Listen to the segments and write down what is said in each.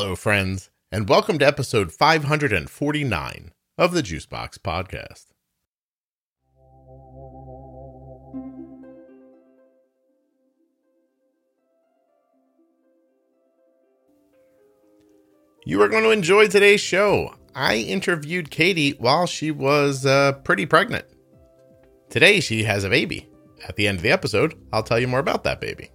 Hello, friends, and welcome to episode 549 of the Juicebox Podcast. You are going to enjoy today's show. I interviewed Katie while she was uh, pretty pregnant. Today, she has a baby. At the end of the episode, I'll tell you more about that baby.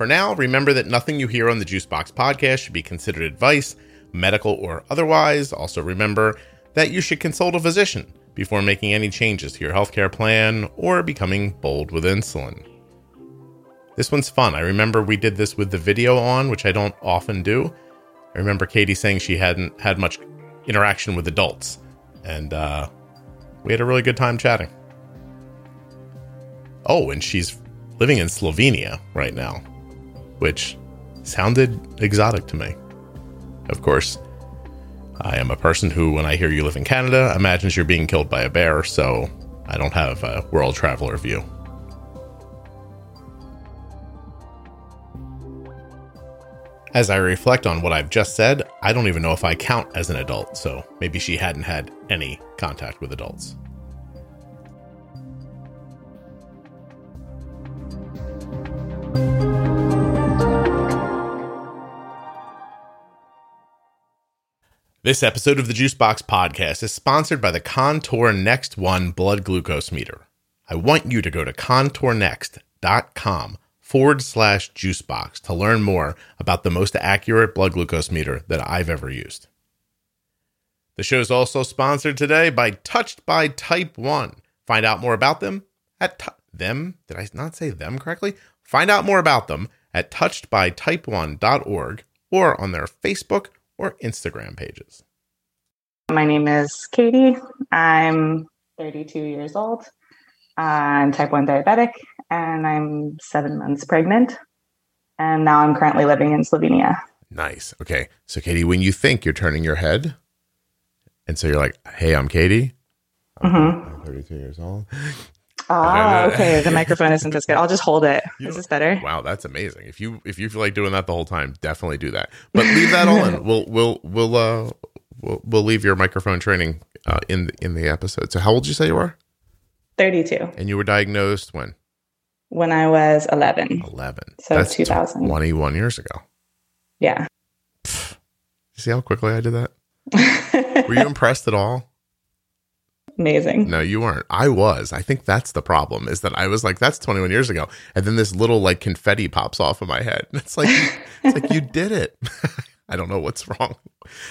For now, remember that nothing you hear on the Juicebox podcast should be considered advice, medical or otherwise. Also, remember that you should consult a physician before making any changes to your healthcare plan or becoming bold with insulin. This one's fun. I remember we did this with the video on, which I don't often do. I remember Katie saying she hadn't had much interaction with adults, and uh, we had a really good time chatting. Oh, and she's living in Slovenia right now which sounded exotic to me. Of course, I am a person who, when I hear you live in Canada, imagines you're being killed by a bear, so I don't have a world traveler view. As I reflect on what I've just said, I don't even know if I count as an adult, so maybe she hadn't had any contact with adults. This episode of the Juicebox podcast is sponsored by the Contour Next One blood glucose meter. I want you to go to contournext.com forward slash juicebox to learn more about the most accurate blood glucose meter that I've ever used. The show is also sponsored today by Touched by Type 1. Find out more about them at t- them. Did I not say them correctly? Find out more about them at touchedbytype1.org or on their Facebook or Instagram pages. My name is Katie. I'm 32 years old. I'm type 1 diabetic and I'm seven months pregnant. And now I'm currently living in Slovenia. Nice. Okay. So, Katie, when you think you're turning your head, and so you're like, hey, I'm Katie. I'm, mm-hmm. I'm 32 years old. Ah, okay. The microphone isn't as good. I'll just hold it. You Is this better? Wow, that's amazing. If you if you feel like doing that the whole time, definitely do that. But leave that all in. We'll we'll we'll uh we'll, we'll leave your microphone training uh, in the, in the episode. So, how old did you say you were? Thirty-two. And you were diagnosed when? When I was eleven. Eleven. So that's two thousand. Twenty-one years ago. Yeah. You see how quickly I did that? were you impressed at all? Amazing. No, you weren't. I was. I think that's the problem is that I was like, that's 21 years ago. And then this little like confetti pops off of my head. It's like, it's like you did it. I don't know what's wrong.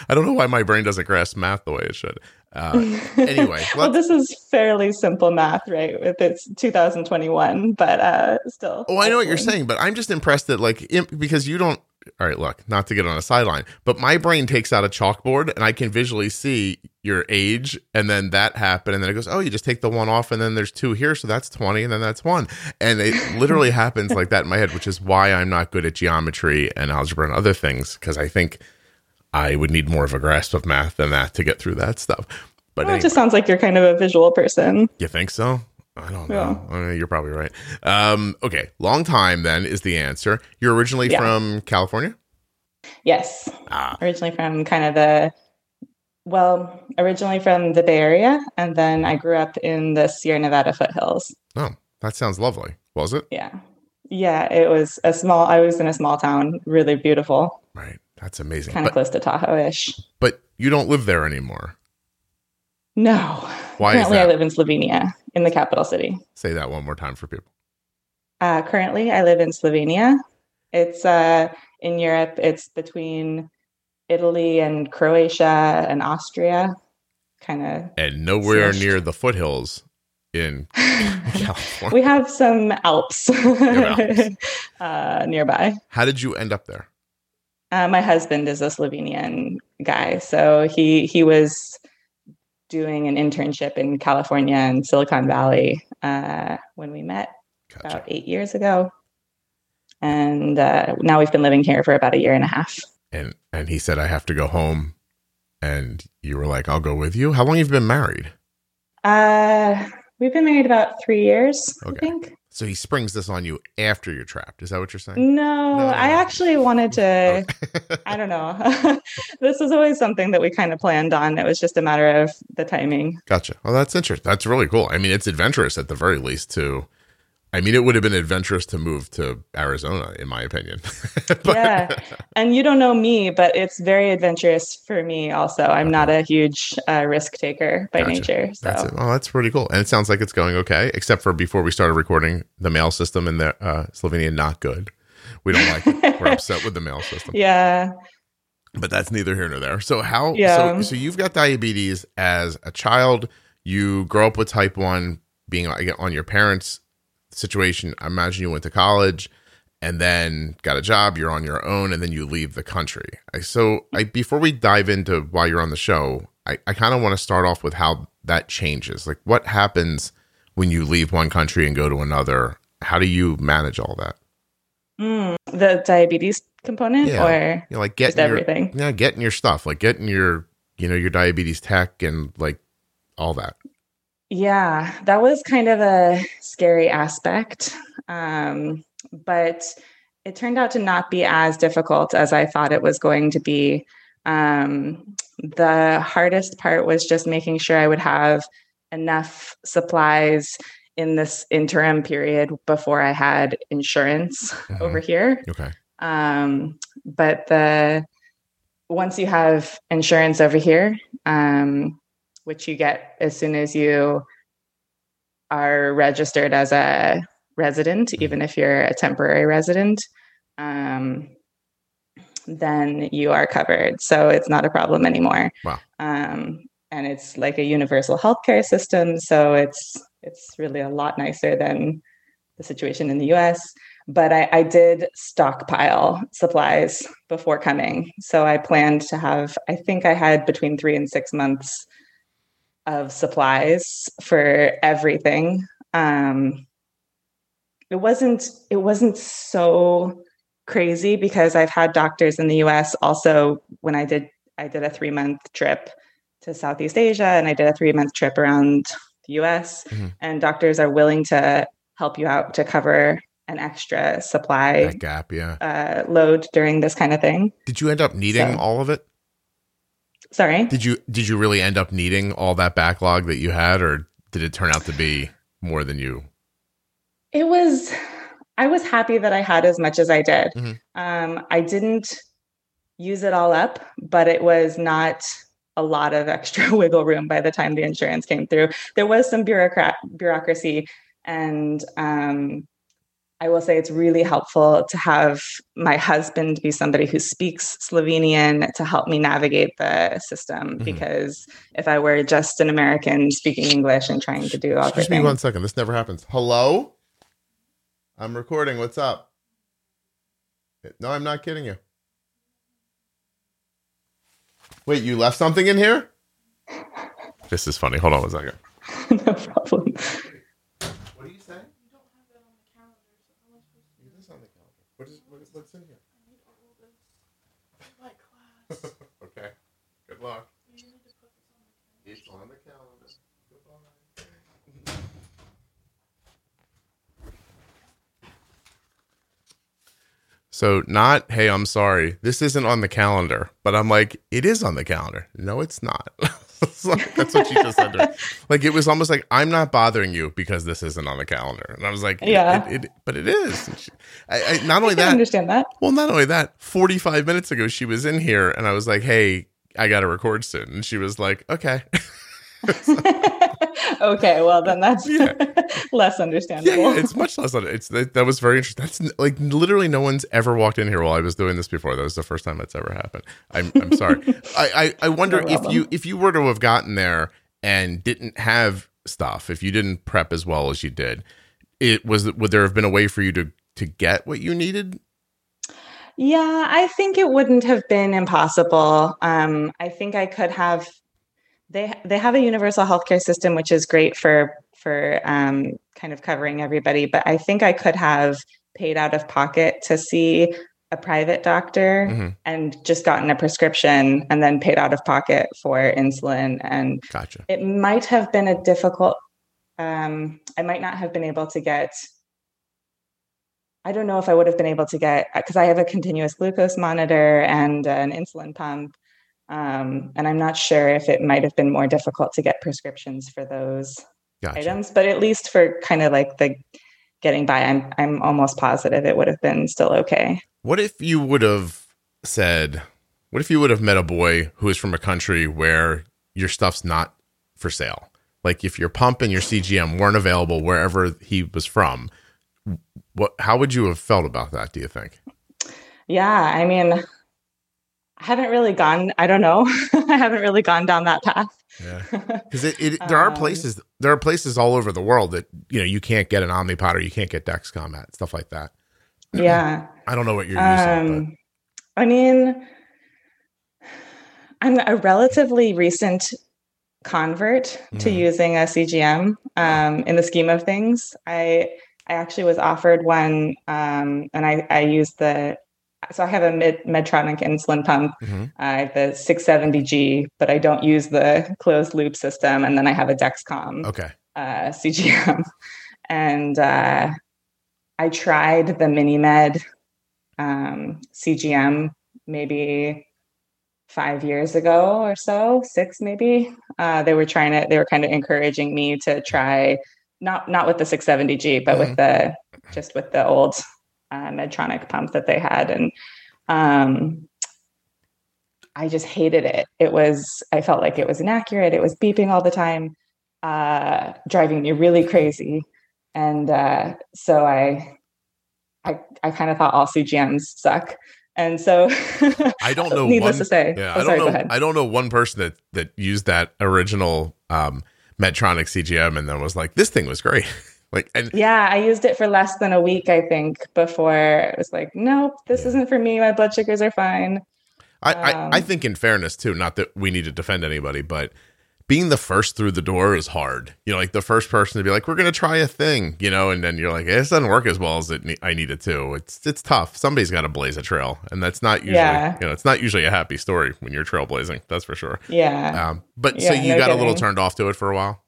I don't know why my brain doesn't grasp math the way it should. Uh, anyway, well, this is fairly simple math, right? If it's 2021, but uh, still. Oh, I know what you're saying, but I'm just impressed that like because you don't all right, look, not to get on a sideline, but my brain takes out a chalkboard and I can visually see your age and then that happened and then it goes, "Oh, you just take the one off and then there's two here, so that's 20 and then that's one." And it literally happens like that in my head, which is why I'm not good at geometry and algebra and other things because I think I would need more of a grasp of math than that to get through that stuff. But well, anyway. it just sounds like you're kind of a visual person. You think so? I don't know. Yeah. I mean, you're probably right. Um, okay, long time then is the answer. You're originally yeah. from California. Yes, ah. originally from kind of the well, originally from the Bay Area, and then I grew up in the Sierra Nevada foothills. Oh, that sounds lovely. Was it? Yeah, yeah. It was a small. I was in a small town, really beautiful. Right. That's amazing. Kind of close to Tahoe-ish. But you don't live there anymore. No. Why Currently, I live in Slovenia, in the capital city. Say that one more time for people. Uh, currently, I live in Slovenia. It's uh, in Europe. It's between Italy and Croatia and Austria, kind of. And nowhere smushed. near the foothills in California. we have some Alps, Alps. uh, nearby. How did you end up there? Uh, my husband is a Slovenian guy, so he he was doing an internship in California and Silicon Valley uh, when we met gotcha. about eight years ago, and uh, now we've been living here for about a year and a half. And and he said, "I have to go home," and you were like, "I'll go with you." How long have you been married? Uh, we've been married about three years. Okay. I think. So he springs this on you after you're trapped. Is that what you're saying? No, No, I actually wanted to. I don't know. this was always something that we kind of planned on. It was just a matter of the timing. Gotcha. Well, that's interesting. That's really cool. I mean, it's adventurous at the very least to. I mean, it would have been adventurous to move to Arizona, in my opinion. But- Yeah. And you don't know me, but it's very adventurous for me also. I'm not a huge uh, risk taker by Gotcha. nature. So That's it. Well, that's pretty cool. And it sounds like it's going okay, except for before we started recording, the mail system in the uh, Slovenia not good. We don't like it. We're upset with the mail system. yeah. But that's neither here nor there. So how? Yeah. So so you've got diabetes as a child. You grow up with type one, being on your parents' situation. I imagine you went to college and then got a job. You're on your own, and then you leave the country. I, so I before we dive into why you're on the show, I, I kind of want to start off with how that changes. Like what happens when you leave one country and go to another? How do you manage all that? Mm, the diabetes component Yeah. or You know, like just getting your, everything? yeah, getting your stuff, like getting your, you know, your diabetes tech and like all that. Yeah, that was kind of a scary aspect. Um, but it turned out to not be as difficult as I thought it was going to be. Um, the hardest part was just making sure I would have enough supplies in this interim period before I had insurance Mhm. over here. Okay. Um, but the once you have insurance over here, um, which you get as soon as you are registered as a resident, even if you're a temporary resident, um, then you are covered. So it's not a problem anymore. Wow. Um, and it's like a universal healthcare system. So it's it's really a lot nicer than the situation in the US. But I, I did stockpile supplies before coming. So I planned to have, I think I had between three and six months of supplies for everything. Um, it wasn't it wasn't so crazy because I've had doctors in the US also when I did I did a 3 month trip to Southeast Asia and I did a 3 month trip around the US Mhm. and doctors are willing to help you out to cover an extra supply That gap, yeah. uh, load during this kind of thing. Did you end up needing So- all of it? Sorry. Did you did you really end up needing all that backlog that you had, or did it turn out to be more than you? It was, I was happy that I had as much as I did. Mhm. Um, I didn't use it all up, but it was not a lot of extra wiggle room by the time the insurance came through. There was some bureaucrat bureaucracy, and um, I will say it's really helpful to have my husband be somebody who speaks Slovenian to help me navigate the system. Mhm. Because if I were just an American speaking English and trying to do all Excuse me one second. This never happens. Hello? I'm recording. What's up? No, I'm not kidding you. Wait, you left something in here? This is funny. Hold on one second. no problem. What are you saying? You don't have that on the calendar. It is on the calendar. What is what, what's in here? okay. Good luck. It's on the calendar. Goodbye. So not, hey, I'm sorry, this isn't on the calendar, but I'm like, it is on the calendar. No, it's not. It's like- That's what she just said to me. Like it was almost like I'm not bothering you because this isn't on the calendar, and I was like, Yeah. it, it, but it is. She- I, I, not only can that, understand that. well, not only that, 45 minutes ago, she was in here and I was like, hey, I got to record soon. And she was like, okay. okay, well then that's Yeah. less understandable. yeah, it's much less. It's that, that was very interesting. That's like literally no one's ever walked in here while I was doing this before. That was the first time that's ever happened. I'm, I'm sorry. I, I, I wonder No if you if you were to have gotten there and didn't have stuff, if you didn't prep as well as you did, it was would there have been a way for you to to get what you needed? Yeah, I think it wouldn't have been impossible. Um, I think I could have. They they have a universal healthcare system, which is great for for um, kind of covering everybody. But I think I could have paid out of pocket to see a private doctor Mhm. and just gotten a prescription, and then paid out of pocket for insulin. And Gotcha. it might have been a difficult. Um, I might not have been able to get I don't know if I would have been able to get because I have a continuous glucose monitor and an insulin pump. Um, and I'm not sure if it might have been more difficult to get prescriptions for those gotcha. items, but at least for kind of like the getting by, I'm I'm almost positive it would have been still okay. What if you would have said, what if you would have met a boy who is from a country where your stuff's not for sale? Like if your pump and your CGM weren't available wherever he was from, what how would you have felt about that, do you think? Yeah, I mean, I haven't really gone, I don't know. I haven't really gone down that path. Yeah. Because it, it, there are um, places there are places all over the world that you know you can't get an Omnipod or you can't get Dexcom at stuff like that. Yeah. I don't know what you're using. Um, I mean, I'm a relatively recent convert mm-hmm. to using a CGM um, in the scheme of things. I I actually was offered one, um, and I I used the so I have a Med- Medtronic insulin pump, mm-hmm. uh, the 670G, but I don't use the closed loop system, and then I have a Dexcom okay uh, CGM, and uh, I tried the MiniMed um, CGM maybe five years ago or so, six maybe. Uh, they were trying to, they were kind of encouraging me to try, not not with the 670G, but mm-hmm. with the just with the old uh, Medtronic pump that they had, and um, I just hated it. It was, I felt like it was inaccurate. It was beeping all the time, uh, driving me really crazy, and uh, so I, I, I kind of thought all CGMs suck. And so I don't know. needless one, to say, yeah, oh, I don't know. I don't know one person that that used that original um, Medtronic CGM and then was like, "This thing was great." like, and yeah, I used it for less than a week, I think, before it was like, "Nope, this yeah. isn't for me. My blood sugars are fine." I, um, I, I um, think, in fairness, too, not that we need to defend anybody, but being the first through the door is hard. You know, like the first person to be like, "We're going to try a thing," you know, and then you're like, "It doesn't work as well as it ne- I need it to." It's it's tough. Somebody's got to blaze a trail, and that's not usually yeah. you know it's not usually a happy story when you're trailblazing. That's for sure. Yeah. Um, but yeah, so you no got kidding. a little turned off to it for a while.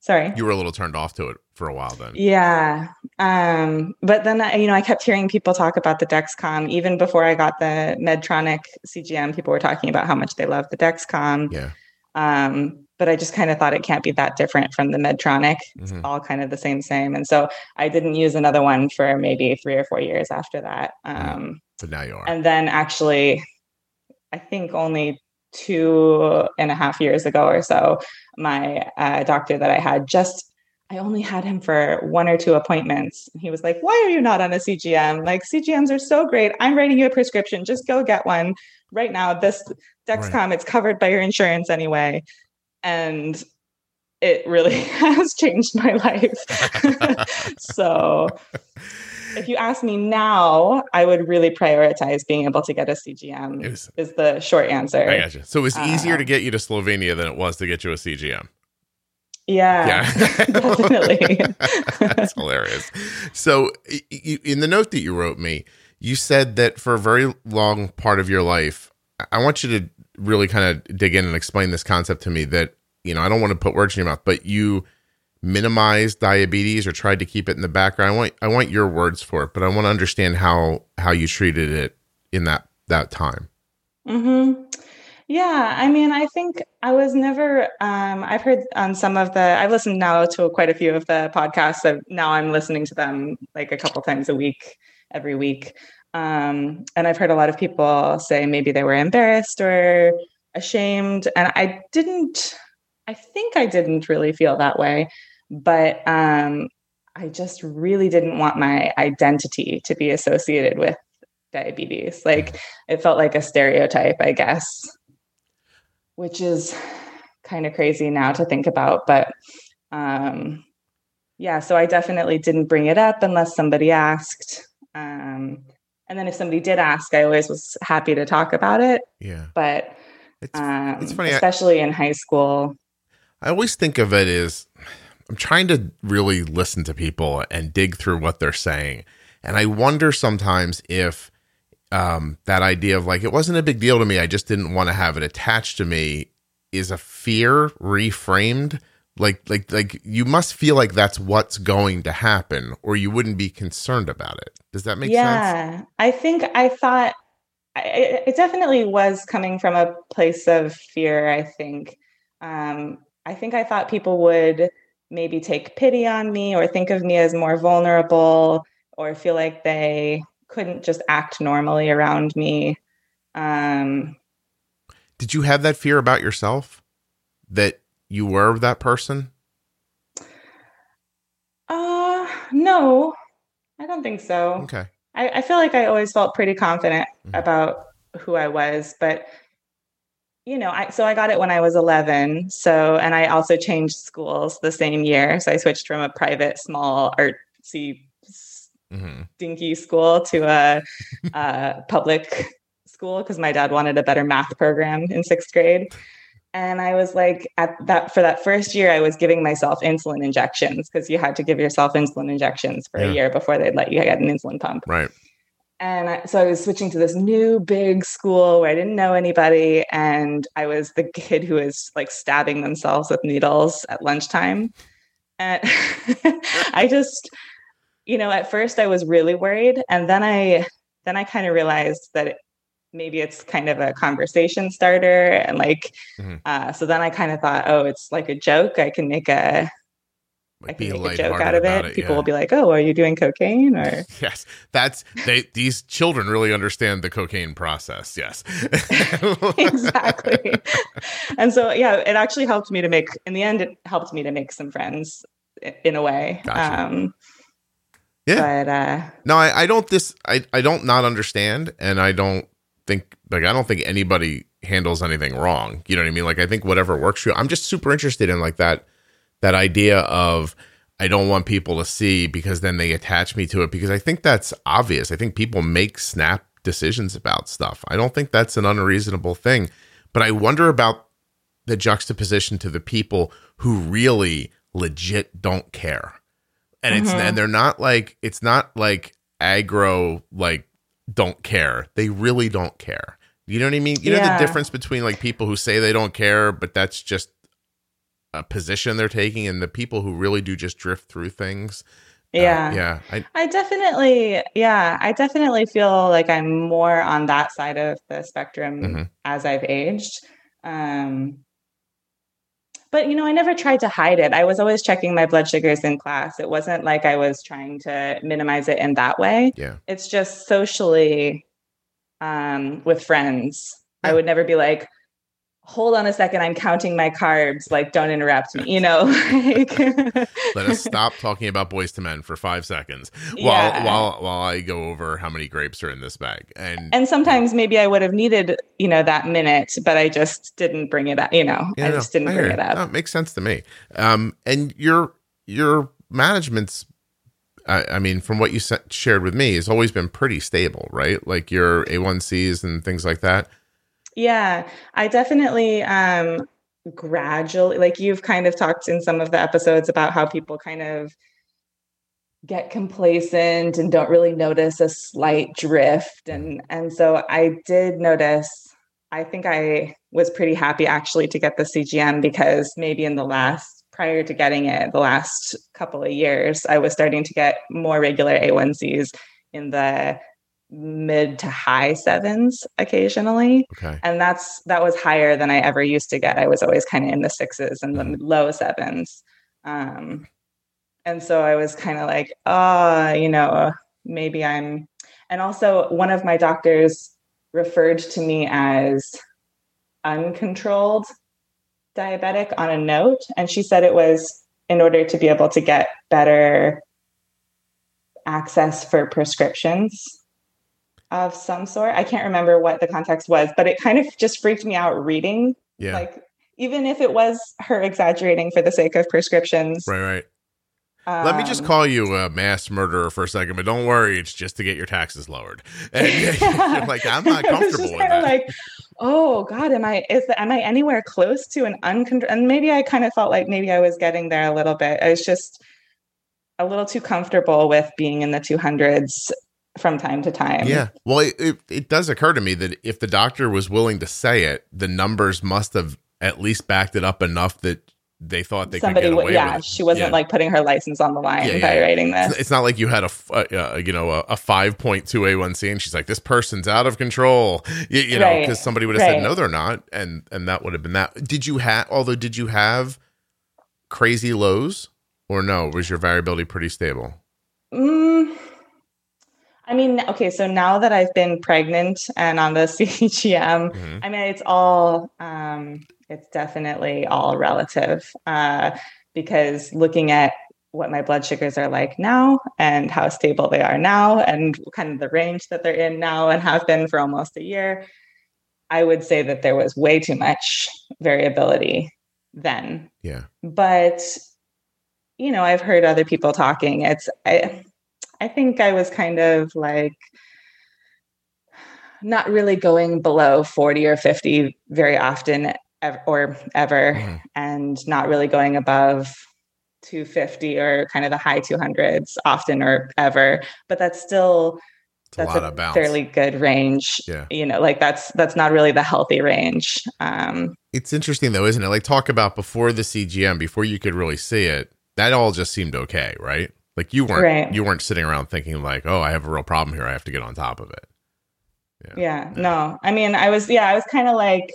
Sorry, you were a little turned off to it for a while then. Yeah. Um, but then you know I kept hearing people talk about the Dexcom even before I got the Medtronic CGM. People were talking about how much they love the Dexcom. Yeah. Um, but I just kind of thought it can't be that different from the Medtronic. It's mm-hmm. all kind of the same, same. And so I didn't use another one for maybe three or four years after that. Um, but now you are. And then actually, I think only two and a half years ago or so, my uh, doctor that I had just I only had him for one or two appointments. He was like, Why are you not on a CGM? Like, CGMs are so great. I'm writing you a prescription. Just go get one right now. This Dexcom, right. it's covered by your insurance anyway and it really has changed my life. so if you ask me now, I would really prioritize being able to get a CGM. Was, is the short answer. I got you. So it was easier uh, to get you to Slovenia than it was to get you a CGM. Yeah, yeah. definitely. That's hilarious. So, in the note that you wrote me, you said that for a very long part of your life, I want you to really kind of dig in and explain this concept to me that you know I don't want to put words in your mouth, but you minimized diabetes or tried to keep it in the background. I want I want your words for it, but I want to understand how how you treated it in that that time. Hmm. Yeah, I mean, I think I was never. Um, I've heard on some of the. I've listened now to quite a few of the podcasts. Now I'm listening to them like a couple times a week, every week. Um, and I've heard a lot of people say maybe they were embarrassed or ashamed. And I didn't, I think I didn't really feel that way. But um, I just really didn't want my identity to be associated with diabetes. Like it felt like a stereotype, I guess, which is kind of crazy now to think about. But um, yeah, so I definitely didn't bring it up unless somebody asked. Um, and then if somebody did ask, I always was happy to talk about it. Yeah. But it's, um, it's funny, especially I, in high school. I always think of it as I'm trying to really listen to people and dig through what they're saying. And I wonder sometimes if um, that idea of like, it wasn't a big deal to me, I just didn't want to have it attached to me is a fear reframed Like like like you must feel like that's what's going to happen or you wouldn't be concerned about it. Does that make yeah, sense? Yeah, I think I thought it definitely was coming from a place of fear, I think. Um, I think I thought people would maybe take pity on me or think of me as more vulnerable or feel like they couldn't just act normally around me. Um, Did you have that fear about yourself that you were that person? Uh, no, I don't think so. Okay. I, I feel like I always felt pretty confident mm-hmm. about who I was, but you know, I so I got it when I was 11. So, and I also changed schools the same year. So I switched from a private, small artsy, mm-hmm. dinky school to a, a public school because my dad wanted a better math program in sixth grade. And I was like, at that for that first year, I was giving myself insulin injections because you had to give yourself insulin injections for yeah. a year before they'd let you get an insulin pump. Right. And I, so I was switching to this new big school where I didn't know anybody. And I was the kid who was like stabbing themselves with needles at lunchtime. And I just, you know, at first I was really worried. And then I, then I kind of realized that it, maybe it's kind of a conversation starter. And like, mm-hmm. uh, so then I kind of thought, oh, it's like a joke. I can make a, like I can make a joke out of it. it People yeah. will be like, "Oh, are you doing cocaine?" Or yes, that's they. These children really understand the cocaine process. Yes, exactly. and so, yeah, it actually helped me to make. In the end, it helped me to make some friends in a way. Gotcha. Um, yeah. But uh, no, I, I don't. This I I don't not understand, and I don't think like I don't think anybody handles anything wrong. You know what I mean? Like I think whatever works for you. I'm just super interested in like that that idea of I don't want people to see because then they attach me to it because I think that's obvious. I think people make snap decisions about stuff. I don't think that's an unreasonable thing. But I wonder about the juxtaposition to the people who really legit don't care. And mm-hmm. it's and they're not like it's not like aggro like don't care. They really don't care. You know what I mean? You yeah. know the difference between like people who say they don't care, but that's just a position they're taking and the people who really do just drift through things. Yeah. Uh, yeah. I, I definitely, yeah, I definitely feel like I'm more on that side of the spectrum mm-hmm. as I've aged. Um, but you know, I never tried to hide it. I was always checking my blood sugars in class. It wasn't like I was trying to minimize it in that way. Yeah. It's just socially um, with friends. Yeah. I would never be like, hold on a second i'm counting my carbs like don't interrupt me you know let us stop talking about Boyz II Men for five seconds while yeah. while while i go over how many grapes are in this bag and and sometimes maybe i would have needed you know that minute but i just didn't bring it up you know yeah, i just didn't bring it up no, it makes sense to me um and your your management's I, I mean, from what you shared with me, has always been pretty stable, right? Like your A1Cs and things like that. Yeah, I definitely um gradually like you've kind of talked in some of the episodes about how people kind of get complacent and don't really notice a slight drift and and so I did notice I think I was pretty happy actually to get the CGM because maybe in the last prior to getting it the last couple of years I was starting to get more regular A1Cs in the mid to high sevens occasionally. Okay. And that's that was higher than I ever used to get. I was always kind of in the sixes and the mm-hmm. low sevens. Um, and so I was kind of like, oh, you know, maybe I'm and also one of my doctors referred to me as uncontrolled diabetic on a note and she said it was in order to be able to get better access for prescriptions of some sort. I can't remember what the context was, but it kind of just freaked me out reading. Yeah. Like even if it was her exaggerating for the sake of prescriptions. Right, right. Um, Let me just um, call you a mass murderer for a second, but don't worry, it's just to get your taxes lowered. And you're like, I'm not comfortable with that. Like, oh God, am I is am I anywhere close to an uncontrolled? And maybe I kind of felt like maybe I was getting there a little bit. I was just a little too comfortable with being in the 200s from time to time. Yeah. Well, it, it, it, does occur to me that if the doctor was willing to say it, the numbers must have at least backed it up enough that they thought they somebody could get away yeah with it. she wasn't Yeah. like putting her license on the line Yeah, by yeah. writing this It's not like you had a uh, you know, a, a 5.2 A1C and she's like, this person's out of control, you, you know, Right, because somebody would have said, no, they're not. And, and that would have been that. Did you have, although, did you have crazy lows or no? Was your variability pretty stable? Mm, I mean, okay, so now that I've been pregnant and on the CGM, Mhm. I mean, it's all, um, it's definitely all relative uh, because looking at what my blood sugars are like now and how stable they are now and kind of the range that they're in now and have been for almost a year, I would say that there was way too much variability then Yeah. but you know i've heard other people talking it's i i think i was kind of like not really going below 40 or 50 very often or ever Mhm. and not really going above 250 or kind of the high 200s often or ever but that's still It's a that's lot a of fairly good range Yeah. you know like that's that's not really the healthy range um It's interesting though, isn't it? Like talk about before the CGM, before you could really see it, that all just seemed okay, right? Like you weren't Right. you weren't sitting around thinking like, oh, I have a real problem here. I have to get on top of it. yeah no i mean i was yeah i was kind of like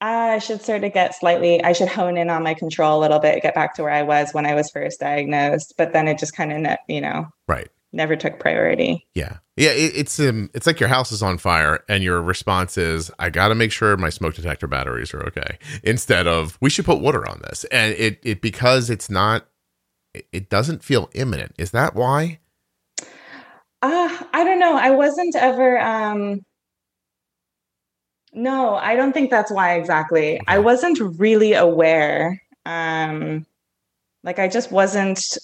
i should sort of get slightly i should hone in on my control a little bit get back to where i was when i was first diagnosed but then it just kind of you know Right. never took priority Yeah. Yeah. It, it's um, it's like your house is on fire, and your response is, "I got to make sure my smoke detector batteries are okay." Instead of, "We should put water on this," and it it because it's not, it, doesn't feel imminent. Is that why? uh i don't know i wasn't ever um no i don't think that's why exactly i wasn't really aware um like i just wasn't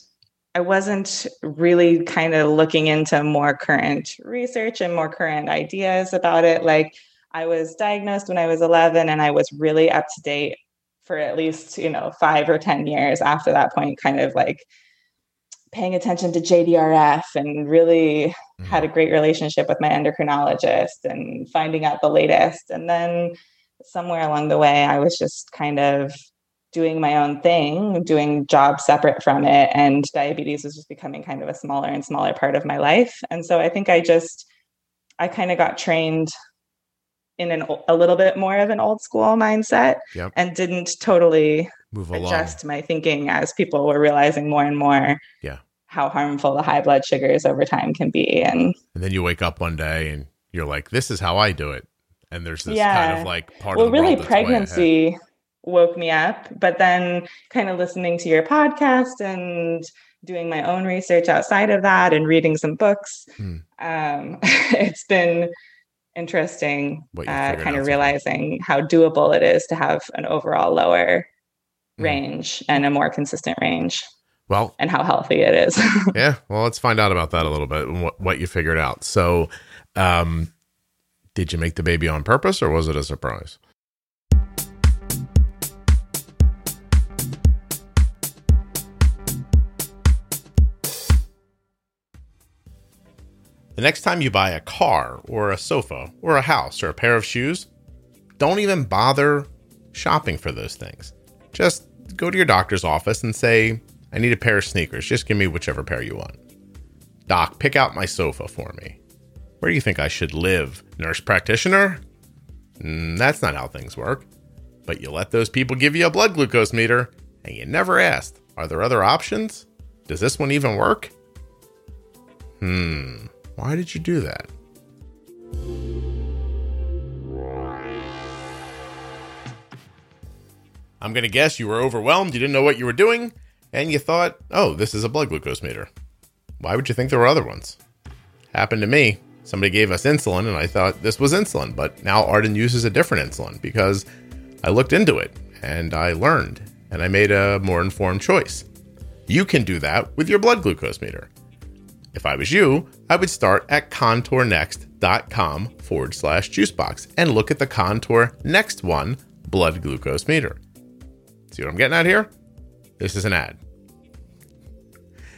i wasn't really kind of looking into more current research and more current ideas about it like i was diagnosed when i was 11 and i was really up to date for at least you know 5 or 10 years after that point kind of like paying attention to jdrf and really mm-hmm. had a great relationship with my endocrinologist and finding out the latest. And then somewhere along the way, I was just kind of doing my own thing, doing jobs separate from it. And diabetes was just becoming kind of a smaller and smaller part of my life. And so I think I just, I kind of got trained in an, a little bit more of an old school mindset Yep. and didn't totally Move along. adjust my thinking as people were realizing more and more Yeah. how harmful the high blood sugars over time can be and And then you wake up one day and you're like, "This is how I do it." And there's this kind of like part well of the really world that's way ahead. pregnancy woke me up but then kind of listening to your podcast and doing my own research outside of that and reading some books Hmm. um, it's been interesting uh, kind of realizing how doable it is to have an overall lower Hmm. range and a more consistent range Well, and how healthy it is yeah. Well, let's find out about that a little bit and what, what you figured out. So, um, did you make the baby on purpose or was it a surprise? The next time you buy a car or a sofa or a house or a pair of shoes, don't even bother shopping for those things. Just go to your doctor's office and say, I need a pair of sneakers. Just give me whichever pair you want. Doc, pick out my sofa for me. Where do you think I should live? Nurse practitioner? Mm, that's not how things work. But you let those people give you a blood glucose meter, and you never asked, are there other options? Does this one even work? Hmm, why did you do that? I'm going to guess you were overwhelmed, you didn't know what you were doing, and you thought, oh, this is a blood glucose meter. Why would you think there were other ones? Happened to me. Somebody gave us insulin, and I thought this was insulin, but now Arden uses a different insulin because I looked into it and I learned and I made a more informed choice. You can do that with your blood glucose meter. If I was you, I would start at contournext.com forward slash juicebox and look at the Contour Next One blood glucose meter. See what I'm getting at here? This is an ad.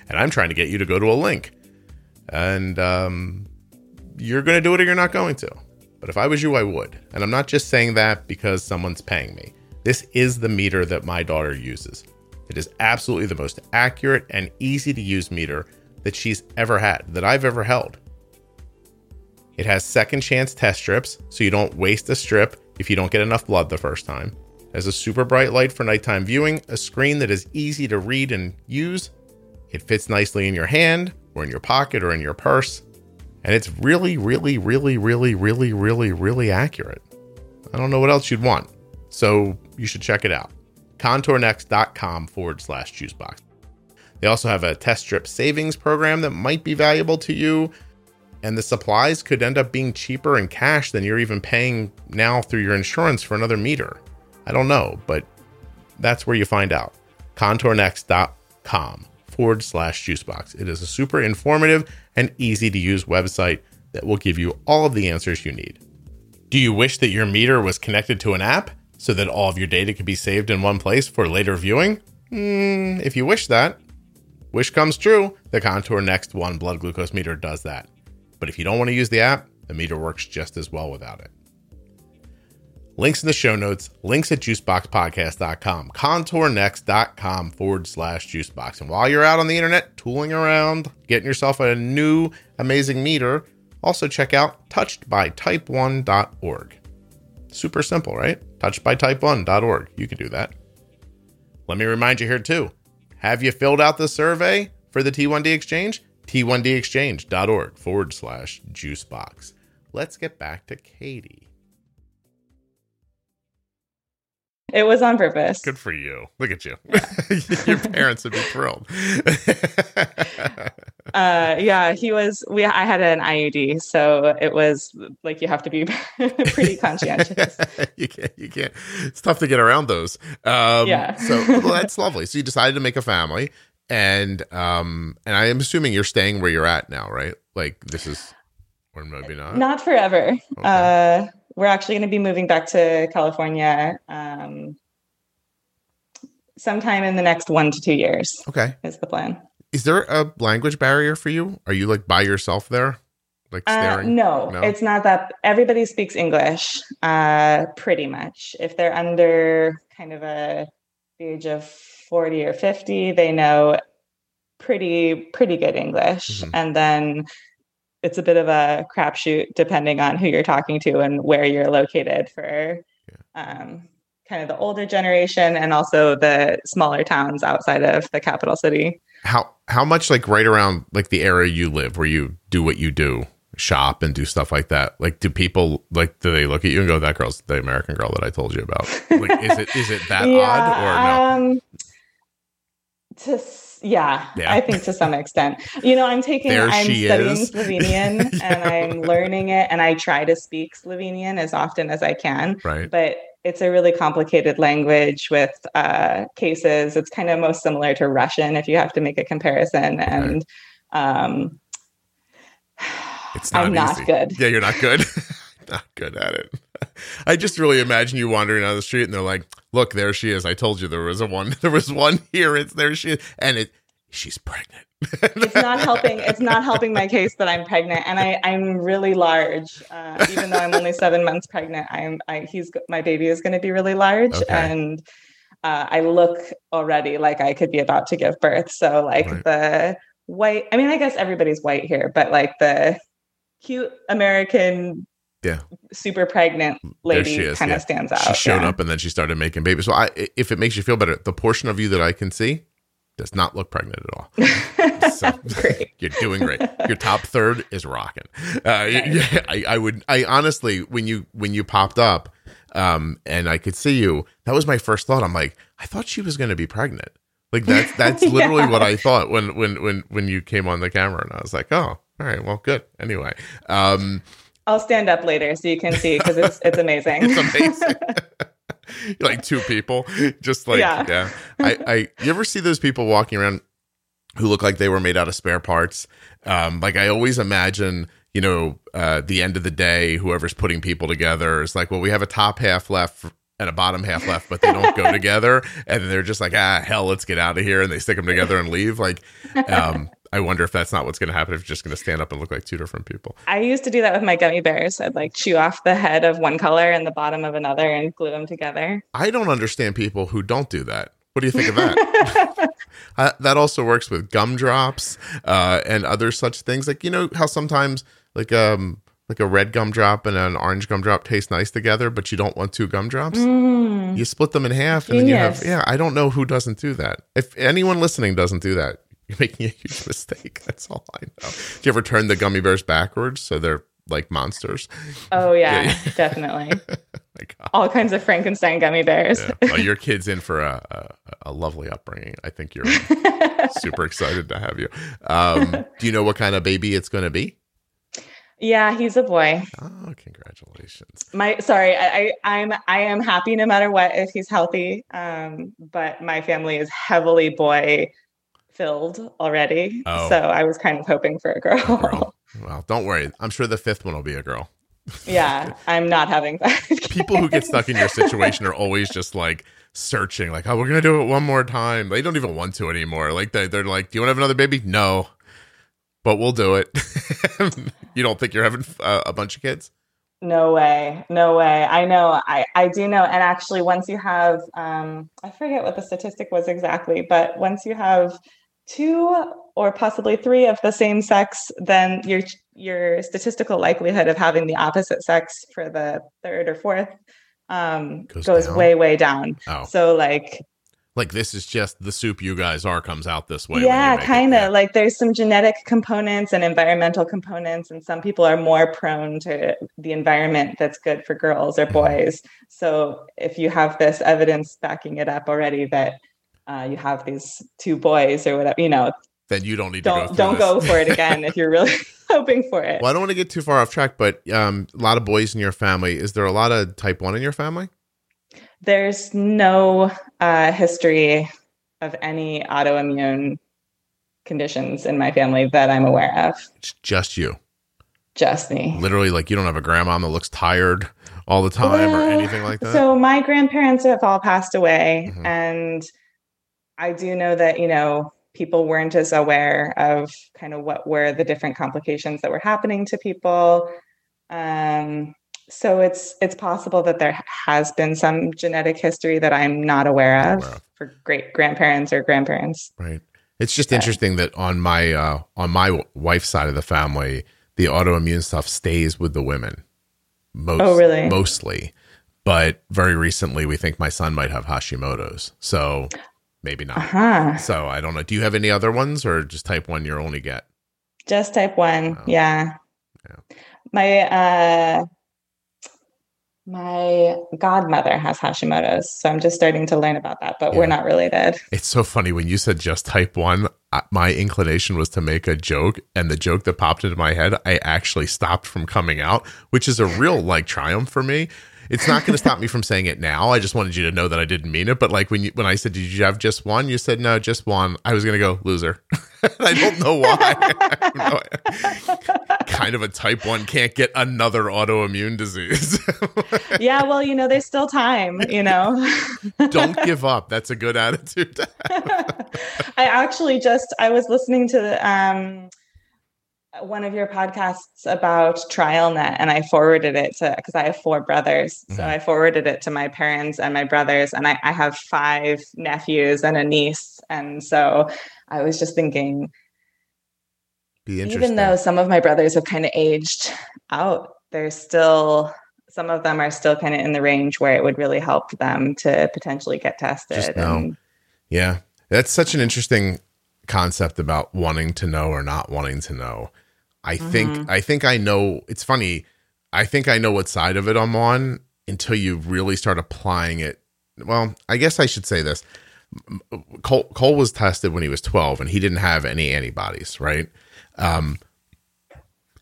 And I'm trying to get you to go to a link. And um, you're going to do it or you're not going to. But if I was you, I would. And I'm not just saying that because someone's paying me. This is the meter that my daughter uses. It is absolutely the most accurate and easy to use meter that she's ever had, that I've ever held. It has second chance test strips, so you don't waste a strip if you don't get enough blood the first time. It has a super bright light for nighttime viewing, a screen that is easy to read and use. It fits nicely in your hand, or in your pocket, or in your purse. And it's really, really, really, really, really, really, really accurate. I don't know what else you'd want. So you should check it out. ContourNext.com forward slash juicebox. They also have a test strip savings program that might be valuable to you. And the supplies could end up being cheaper in cash than you're even paying now through your insurance for another meter. I don't know, but that's where you find out. ContourNext.com forward slash juicebox. It is a super informative and easy to use website that will give you all of the answers you need. Do you wish that your meter was connected to an app so that all of your data could be saved in one place for later viewing? Mm, if you wish that, wish comes true. The Contour Next One blood glucose meter does that. But if you don't want to use the app, the meter works just as well without it. Links in the show notes, links at juiceboxpodcast.com, contournext.com forward slash juicebox. And while you're out on the internet tooling around, getting yourself a new amazing meter, also check out touchedbytype1.org. Super simple, right? Touchedbytype1.org. You can do that. Let me remind you here too. Have you filled out the survey for the T1D Exchange? T1DExchange.org forward slash juicebox. Let's get back to Katie. It was on purpose. Good for you. Look at you. Your parents would be thrilled. uh, yeah, he was. We I had an IUD, so it was like you have to be pretty conscientious. you can't. You can't. It's tough to get around those. Um, yeah. so well, that's lovely. So you decided to make a family, and um, and I am assuming you're staying where you're at now, right? Like this is, or maybe not. Not forever. Okay. Uh, we're actually going to be moving back to California um, sometime in the next one to two years. Okay, is the plan. Is there a language barrier for you? Are you like by yourself there? Like uh, staring? No, no, it's not that. Everybody speaks English, uh, pretty much. If they're under kind of a the age of forty or fifty, they know pretty pretty good English, mm-hmm. and then it's a bit of a crapshoot depending on who you're talking to and where you're located for um, kind of the older generation and also the smaller towns outside of the capital city. How how much like right around like the area you live where you do what you do, shop and do stuff like that? Like do people like do they look at you and go, That girl's the American girl that I told you about? Like is it is it that yeah, odd or no? Um, to yeah, yeah, I think to some extent. You know, I'm taking, there I'm studying is. Slovenian yeah. and I'm learning it, and I try to speak Slovenian as often as I can. Right. But it's a really complicated language with uh, cases. It's kind of most similar to Russian if you have to make a comparison. And right. um, it's not I'm easy. not good. Yeah, you're not good. not good at it. I just really imagine you wandering down the street and they're like, "Look, there she is. I told you there was a one. There was one here. It's there she is, and it she's pregnant." it's not helping. It's not helping my case that I'm pregnant, and I I'm really large. Uh, even though I'm only seven months pregnant, I'm I, he's my baby is going to be really large, okay. and uh, I look already like I could be about to give birth. So like right. the white. I mean, I guess everybody's white here, but like the cute American yeah. Super pregnant lady kind of yeah. stands out she showed yeah. up and then she started making babies. So i if it makes you feel better the portion of you that i can see does not look pregnant at all. So you're doing great. Your top third is rocking. Uh, yeah, I, I would i honestly when you when you popped up um and i could see you that was my first thought. I'm like i thought she was going to be pregnant. Like that's that's literally yeah. what i thought when when when when you came on the camera and i was like oh all right well good. Anyway um I'll stand up later so you can see because it's it's amazing. it's amazing. like two people, just like yeah. yeah. I, I you ever see those people walking around who look like they were made out of spare parts? Um, like I always imagine, you know, uh, the end of the day, whoever's putting people together is like, well, we have a top half left and a bottom half left, but they don't go together, and they're just like, ah, hell, let's get out of here, and they stick them together and leave. Like, um, I wonder if that's not what's going to happen if you're just going to stand up and look like two different people. I used to do that with my gummy bears. I'd like chew off the head of one color and the bottom of another and glue them together. I don't understand people who don't do that. What do you think of that? uh, that also works with gumdrops uh, and other such things. Like you know how sometimes like um like a red gumdrop and an orange gumdrop taste nice together, but you don't want two gumdrops. Mm. You split them in half, and then you have yeah. I don't know who doesn't do that. If anyone listening doesn't do that, you're making a huge mistake. That's all I know. Do you ever turn the gummy bears backwards so they're like monsters? Oh yeah, yeah. definitely. all kinds of Frankenstein gummy bears. yeah. well, your kid's in for a, a, a, lovely upbringing. I think you're super excited to have you. Um, do you know what kind of baby it's going to be? Yeah, he's a boy. Oh, congratulations. My sorry, I, I am I am happy no matter what if he's healthy. Um, but my family is heavily boy filled already. Oh. So I was kind of hoping for a girl. a girl. Well, don't worry. I'm sure the fifth one will be a girl. yeah, I'm not having that. People who get stuck in your situation are always just like searching, like, oh, we're gonna do it one more time. They don't even want to anymore. Like they, they're like, do you want to have another baby? No, but we'll do it. you don't think you're having uh, a bunch of kids? No way. No way. I know. I, I do know. And actually, once you have, um, I forget what the statistic was exactly, but once you have two or possibly three of the same sex, then your your statistical likelihood of having the opposite sex for the third or fourth um, goes, goes way way down. Oh. So like like this is just the soup you guys are comes out this way. Yeah, kind of. Like there's some genetic components and environmental components, and some people are more prone to the environment that's good for girls or mm-hmm. boys. So if you have this evidence backing it up already that uh, you have these two boys or whatever, you know, then you don't need don't, to go don't go for it again if you're really hoping for it. Well, I don't want to get too far off track, but um, a lot of boys in your family. Is there a lot of type one in your family? There's no uh, history of any autoimmune conditions in my family that I'm aware of. It's just you. Just me. Literally, like you don't have a grandma that looks tired all the time well, or anything like that. So my grandparents have all passed away, mm-hmm. and I do know that you know people weren't as aware of kind of what were the different complications that were happening to people. Um, so it's it's possible that there has been some genetic history that I'm not aware of for great grandparents or grandparents. Right. It's just interesting that on my uh, on my wife's side of the family, the autoimmune stuff stays with the women. Most, oh, really? Mostly, but very recently, we think my son might have Hashimoto's. So maybe not. Uh-huh. So I don't know. Do you have any other ones, or just type one? you're only get just type one. Oh. Yeah. yeah. My uh, my godmother has Hashimoto's, so I'm just starting to learn about that, but yeah. we're not related. It's so funny when you said just type one, my inclination was to make a joke, and the joke that popped into my head, I actually stopped from coming out, which is a real like triumph for me it's not going to stop me from saying it now. I just wanted you to know that I didn't mean it. But like when you when I said, "Did you have just one?" You said, "No, just one." I was going to go loser. I don't know why. kind of a type one can't get another autoimmune disease. yeah, well, you know, there's still time. You know, don't give up. That's a good attitude. I actually just I was listening to the. Um, one of your podcasts about TrialNet and I forwarded it to because I have four brothers. Mm-hmm. So I forwarded it to my parents and my brothers, and I, I have five nephews and a niece. And so I was just thinking, even though some of my brothers have kind of aged out, there's still some of them are still kind of in the range where it would really help them to potentially get tested. And, yeah. That's such an interesting concept about wanting to know or not wanting to know I mm-hmm. think I think I know. It's funny. I think I know what side of it I'm on until you really start applying it. Well, I guess I should say this. Cole, Cole was tested when he was 12 and he didn't have any antibodies, right? Um,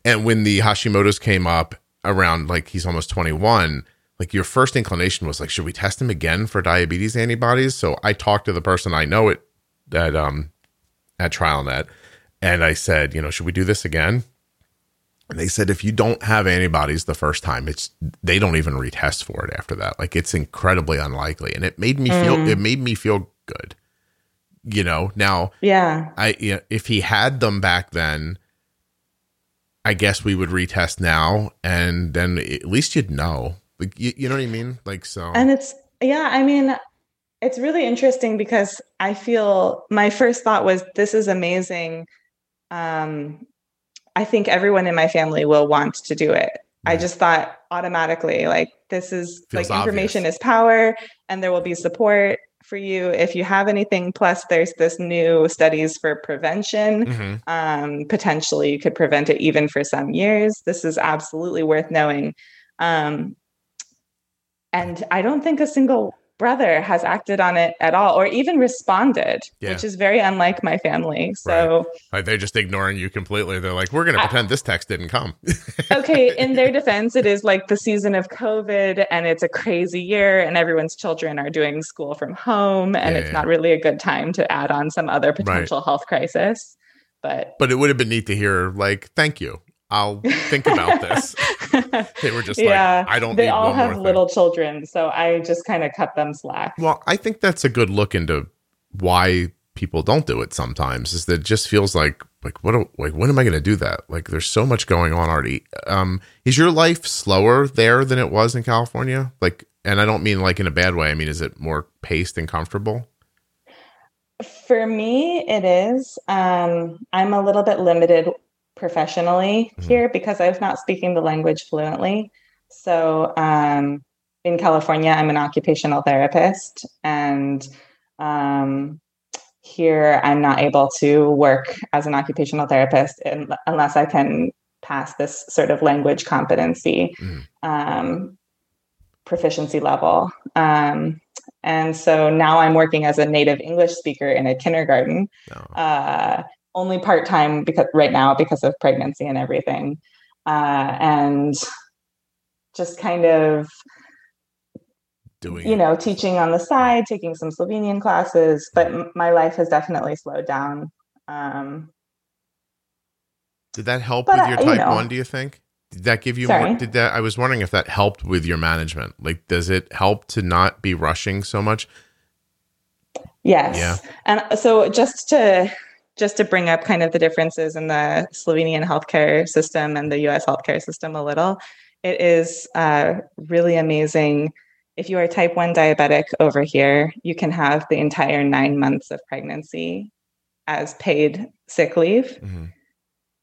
and when the Hashimoto's came up around like he's almost 21, like your first inclination was like, should we test him again for diabetes antibodies? So I talked to the person I know it that um at TrialNet and I said, you know, should we do this again? And they said if you don't have antibodies the first time, it's they don't even retest for it after that. Like it's incredibly unlikely. And it made me feel mm. it made me feel good You know, now, yeah, I you know, if he had them back then, I guess we would retest now, and then at least you'd know. Like, you, you know what I mean? Like so. And it's yeah, I mean, it's really interesting because I feel my first thought was this is amazing. Um, I think everyone in my family will want to do it. I just thought automatically like this is Feels like information obvious. is power and there will be support for you if you have anything plus there's this new studies for prevention Mhm. um, potentially you could prevent it even for some years this is absolutely worth knowing um, and i don't think a single brother has acted on it at all or even responded Yeah. which is very unlike my family so Like they're just ignoring you completely. They're like, we're going to pretend this text didn't come. okay, in their defense, it is like the season of COVID and it's a crazy year, and everyone's children are doing school from home, and Yeah, it's yeah. not really a good time to add on some other potential health crisis. But But it would have been neat to hear, like, thank you. I'll think about this. They were just yeah, like, I don't they need all have little children, so I just kind of cut them slack. Well, I think that's a good look into why people don't do it sometimes is that it just feels like like what do- like when am I going to do that? Like there's so much going on already. Um is your life slower there than it was in California? Like and I don't mean like in a bad way. I mean is it more paced and comfortable? For me, it is. Um, I'm a little bit limited professionally Mhm. here because I was not speaking the language fluently. So um, in California, I'm an occupational therapist, and um, here I'm not able to work as an occupational therapist in, unless I can pass this sort of language competency Mhm. um, proficiency level. Um, and so now I'm working as a native English speaker in a kindergarten, No. uh, only part time because right now because of pregnancy and everything, uh, and just kind of Doing you it. know teaching on the side, taking some Slovenian classes. But m- my life has definitely slowed down. Um, Did that help with your uh, you type know. 1, do you think? Did that give you Sorry? more did that I was wondering if that helped with your management. Like does it help to not be rushing so much? Yes. Yeah. And so just to just to bring up kind of the differences in the Slovenian healthcare system and the US healthcare system a little, it is uh, really amazing. If you are type 1 diabetic over here, you can have the entire nine months of pregnancy as paid sick leave. Mhm.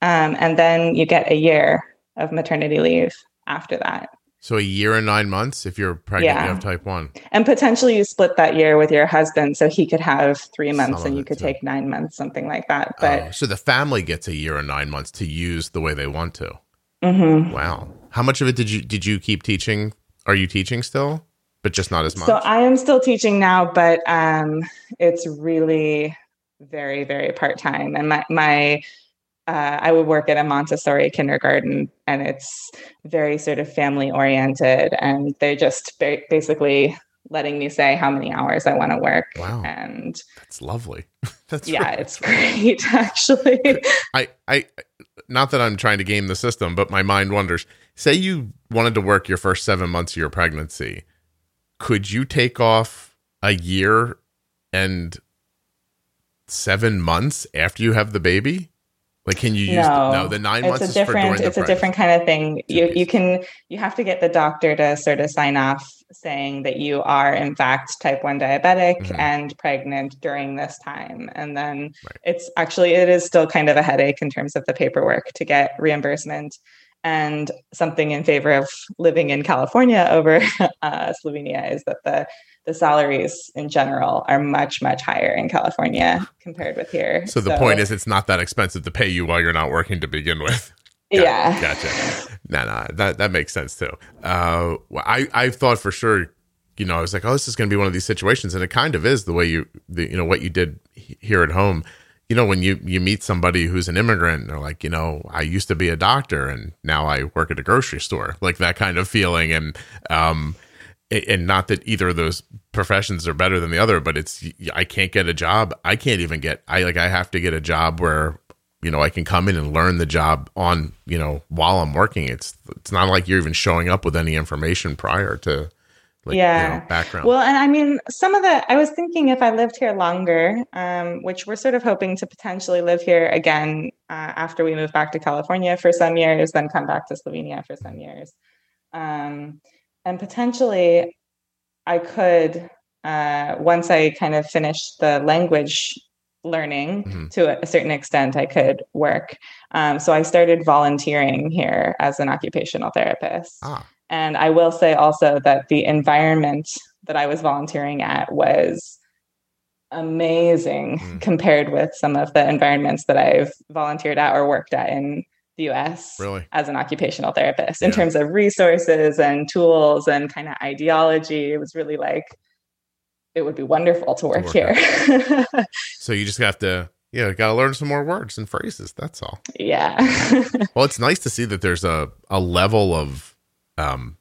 Um, and then you get a year of maternity leave after that. So a year and 9 months if you're pregnant you have type 1. And potentially you split that year with your husband so he could have three months Some and you could too. take nine months, something like that. But Oh, so the family gets a year and 9 months to use the way they want to. mhm. Wow. How much of it did you did you keep teaching? Are you teaching still? But just not as much. so I am still teaching now, but um, it's really very, very part time. And my, my uh, I would work at a Montessori kindergarten, and it's very sort of family oriented, and they're just ba- basically letting me say how many hours I want to work. Wow. And That's lovely. That's yeah, really- it's great actually. I, I, not that I'm trying to game the system, but my mind wonders. Say you wanted to work your first seven months of your pregnancy, could you take off a year and seven months after you have the baby? Like, can you use no, the, no the nine it's months a is for during different it's a different kind of thing you you can you have to get the doctor to sort of sign off saying that you are in fact type 1 diabetic Mhm. and pregnant during this time and then Right. it's actually it is still kind of a headache in terms of the paperwork to get reimbursement and something in favor of living in California over uh, Slovenia is that the the salaries in general are much much higher in California compared with here. So the point is, it's not that expensive to pay you while you're not working to begin with. Got- yeah, Gotcha. No, no, that that makes sense too. Uh, I I thought for sure, you know, I was like, oh, this is going to be one of these situations, and it kind of is the way you, the, you know, what you did here at home. You know, when you you meet somebody who's an immigrant, and they're like, you know, I used to be a doctor, and now I work at a grocery store, like that kind of feeling, and um, and not that either of those professions are better than the other, but it's I can't get a job. I can't even get I like I have to get a job where you know I can come in and learn the job on you know while I'm working. It's it's not like you're even showing up with any information prior to like Yeah. you know, background. Well, and I mean, some of the, I was thinking if I lived here longer, um, which we're sort of hoping to potentially live here again uh, after we move back to California for some years, then come back to Slovenia for some years. Um, and potentially I could, uh, once I kind of finish the language learning Mhm. to a certain extent, I could work. Um, so I started volunteering here as an occupational therapist. ah, And I will say also that the environment that I was volunteering at was amazing Mm. compared with some of the environments that I've volunteered at or worked at in the US really? as an occupational therapist in Yeah. terms of resources and tools and kind of ideology. It was really like, it would be wonderful to work work here. So you just have to, yeah, got to learn some more words and phrases. That's all. yeah. Well, it's nice to see that there's a, a level of um,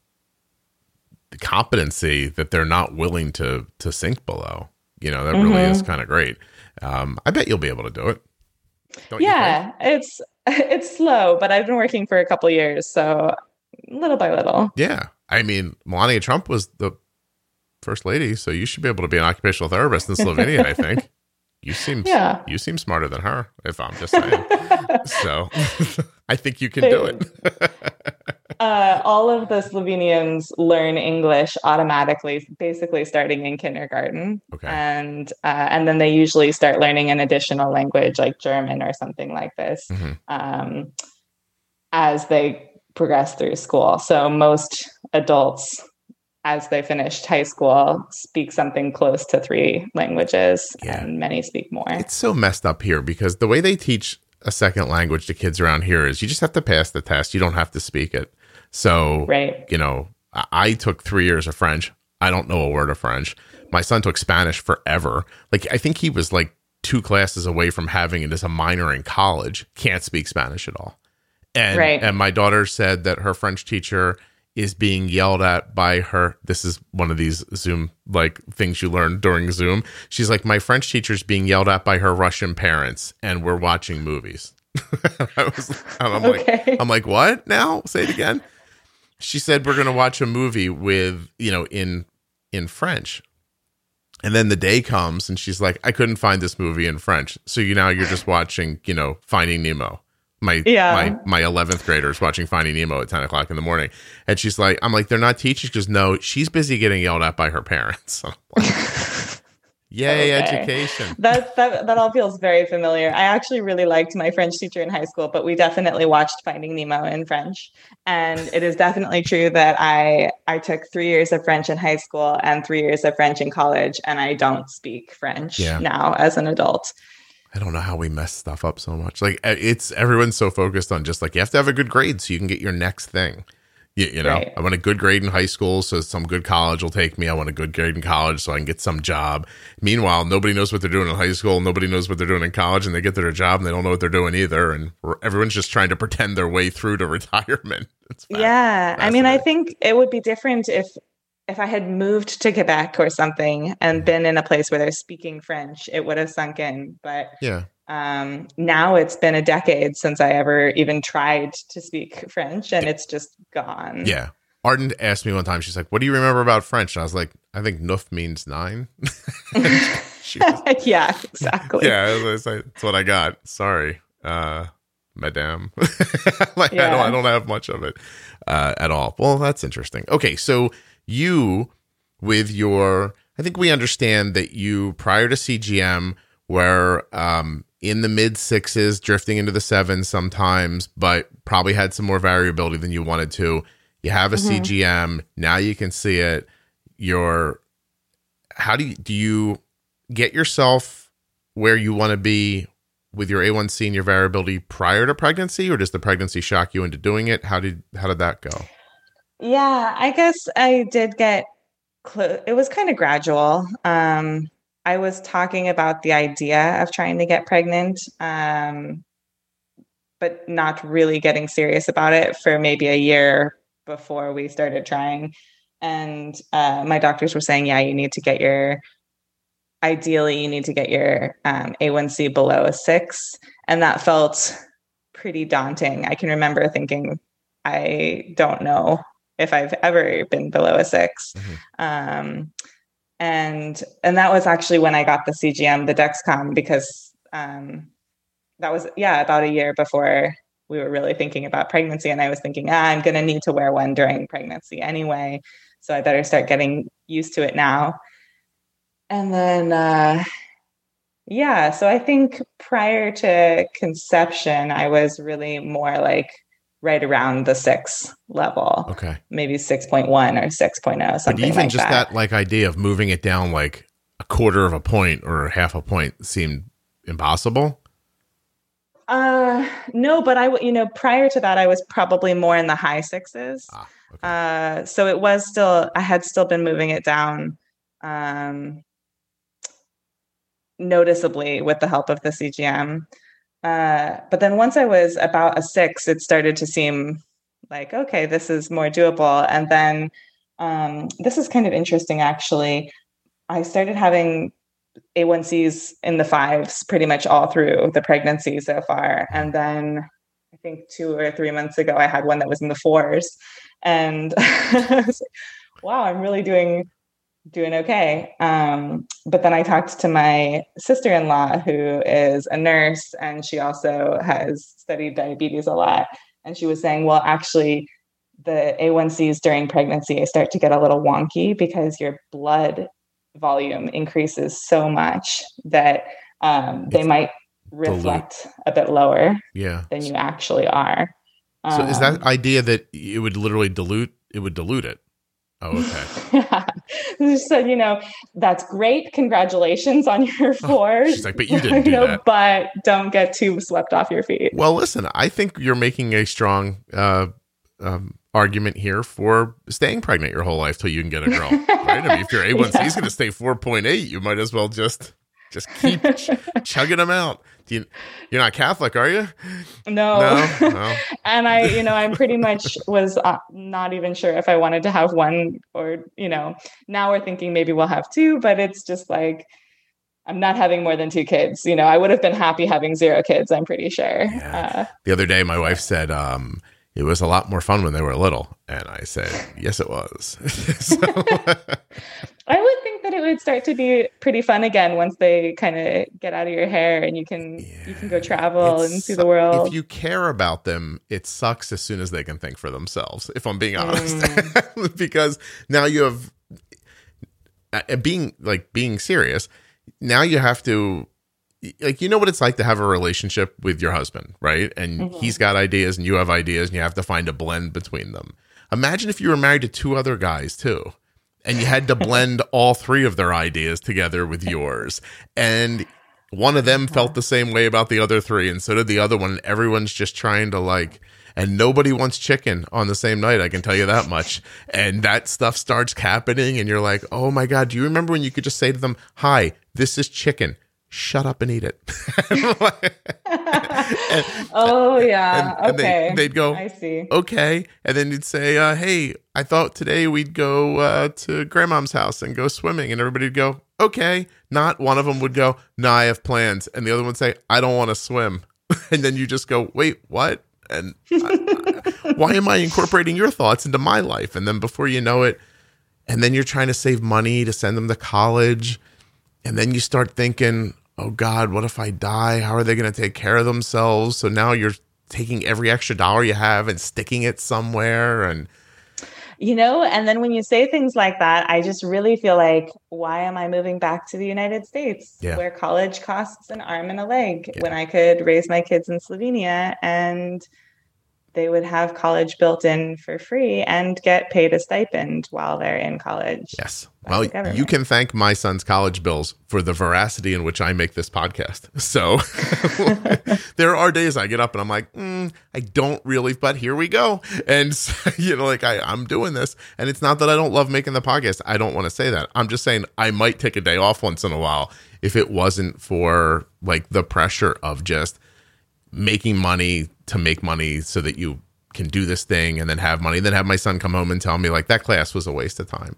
competency that they're not willing to to sink below. You know, that really Mhm. is kind of great. Um, I bet you'll be able to do it. Don't you yeah, it's it's slow, but I've been working for a couple years, so little by little. Yeah. I mean, Melania Trump was the first lady, so you should be able to be an occupational therapist in Slovenia, I think. You seem Yeah. you seem smarter than her, if I'm just saying. so I think you can do it. Uh, all of the Slovenians learn English automatically, basically starting in kindergarten, okay. and uh, and then they usually start learning an additional language like German or something like this Mhm. um, as they progress through school. So most adults. As they finished high school, speak something close to three languages, Yeah. and many speak more. It's so messed up here because the way they teach a second language to kids around here is you just have to pass the test. You don't have to speak it. So, Right? you know, I, took three years of French. I don't know a word of French. My son took Spanish forever. Like, I think he was like two classes away from having it as a minor in college. Can't speak Spanish at all. And, Right. and my daughter said that her French teacher is being yelled at by her. This is one of these Zoom like things you learn during Zoom. She's like, my French teacher's being yelled at by her Russian parents, and we're watching movies. I was, I'm like, I'm like, what now? Say it again. She said we're gonna watch a movie with you know in in French, and then the day comes and she's like, I couldn't find this movie in French, so you now you're just watching you know Finding Nemo. My Yeah. my my eleventh graders watching Finding Nemo at ten o'clock in the morning, and she's like, I'm like, they're not teaching. Goes, no, she's busy getting yelled at by her parents. Yay, Okay. education. that that that all feels very familiar. I actually really liked my French teacher in high school, but we definitely watched Finding Nemo in French. And it is definitely true that I I took 3 years of French in high school and 3 years of French in college and I don't speak French Yeah. now as an adult. I don't know how we mess stuff up so much. Like it's everyone's so focused on just like you have to have a good grade so you can get your next thing. You, you know, Right. I want a good grade in high school so some good college will take me. I want a good grade in college so I can get some job. Meanwhile, nobody knows what they're doing in high school. Nobody knows what they're doing in college, and they get their job and they don't know what they're doing either. And everyone's just trying to pretend their way through to retirement. Yeah, I mean, I think it would be different if if I had moved to Quebec or something and mm-hmm. been in a place where they're speaking French, it would have sunk in. But yeah. Um, now it's been a decade since I ever even tried to speak French, and it's just gone. Yeah. Arden asked me one time, she's like, What do you remember about French? And I was like, I think neuf means nine. was, yeah, exactly. yeah, that's, that's what I got. Sorry, uh, madame. like I don't, I don't have much of it uh, at all. Well, that's interesting. Okay, so you with your, I think we understand that you prior to CGM were um, in the mid sixes, drifting into the sevens sometimes, but probably had some more variability than you wanted to. You have a Mhm. CGM now. You can see it. You're how do you do you get yourself where you want to be with your A1C and your variability prior to pregnancy, or does the pregnancy shock you into doing it? How did how did that go? Yeah, I guess I did get close. It was kind of gradual. Um, I was talking about the idea of trying to get pregnant, um, but not really getting serious about it for maybe a year before we started trying. And uh, my doctors were saying, yeah, you need to get your, ideally, you need to get your um, A1C below a six. And that felt pretty daunting. I can remember thinking, I don't know if I've ever been below a 6 mm-hmm. um, and and that was actually when I got the CGM, the Dexcom, because um, that was yeah about a year before we were really thinking about pregnancy, and I was thinking, ah, I'm going to need to wear one during pregnancy anyway, so I better start getting used to it now. And then, uh, yeah, so I think prior to conception, I was really more like right around the six level. Okay. Maybe 6.1 or 6.0, something but even like just that. that like idea of moving it down like a quarter of a point or half a point seemed impossible. Uh, no, but I, you know, prior to that, I was probably more in the high sixes. Ah, okay. Uh, so it was still, I had still been moving it down, um, noticeably with the help of the CGM. Uh, but then once I was about a six, it started to seem like, okay, this is more doable. And then um, this is kind of interesting, actually. I started having A1Cs in the fives pretty much all through the pregnancy so far. And then I think two or three months ago, I had one that was in the fours. And wow, I'm really doing doing okay. Um, but then I talked to my sister in law, who is a nurse, and she also has studied diabetes a lot. And she was saying, well, actually, the A1Cs during pregnancy start to get a little wonky because your blood volume increases so much that um, they might reflect a bit lower yeah. than you actually are. So um, is that um, idea that it would literally dilute? It would dilute it. Oh, okay. yeah. So, you know, that's great. Congratulations on your fours. Oh, she's like, but you didn't do you know, that. But don't get too swept off your feet. Well, listen, I think you're making a strong uh, um, argument here for staying pregnant your whole life till you can get a girl. right? I mean, if your A1C yeah. is going to stay 4.8, you might as well just just keep ch- chugging them out. You, you're not Catholic, are you? No. No. no. and I, you know, I pretty much was uh, not even sure if I wanted to have one or, you know, now we're thinking maybe we'll have two, but it's just like, I'm not having more than two kids. You know, I would have been happy having zero kids, I'm pretty sure. Yeah. Uh, the other day, my wife said, um, it was a lot more fun when they were little. And I said, yes, it was. so, I would think that it would start to be pretty fun again once they kind of get out of your hair and you can yeah, you can go travel and see the world. If you care about them, it sucks as soon as they can think for themselves. If I'm being honest, mm. because now you have uh, being like being serious. Now you have to like you know what it's like to have a relationship with your husband, right? And mm-hmm. he's got ideas and you have ideas and you have to find a blend between them. Imagine if you were married to two other guys too and you had to blend all three of their ideas together with yours. And one of them felt the same way about the other three and so did the other one and everyone's just trying to like and nobody wants chicken on the same night. I can tell you that much. And that stuff starts happening, and you're like, oh my God, do you remember when you could just say to them, hi, this is chicken? Shut up and eat it. and, oh yeah. And, and okay. They, would go, I see. Okay. And then you'd say, uh, hey, I thought today we'd go uh, to Grandma's house and go swimming. And everybody'd go, okay. Not one of them would go, no, I have plans. And the other one would say, I don't want to swim. and then you just go, wait, what? And I, I, why am I incorporating your thoughts into my life? And then before you know it, and then you're trying to save money to send them to college and then you start thinking, oh God, what if I die? How are they going to take care of themselves? So now you're taking every extra dollar you have and sticking it somewhere and you know and then when you say things like that i just really feel like why am i moving back to the united states yeah. where college costs an arm and a leg yeah. when i could raise my kids in slovenia and they would have college built in for free and get paid a stipend while they're in college. Yes. Well, you can thank my son's college bills for the veracity in which I make this podcast. So there are days I get up and I'm like, mm, I don't really, but here we go. And, you know, like I, I'm doing this. And it's not that I don't love making the podcast. I don't want to say that. I'm just saying I might take a day off once in a while if it wasn't for like the pressure of just making money to make money so that you can do this thing and then have money. Then have my son come home and tell me like that class was a waste of time.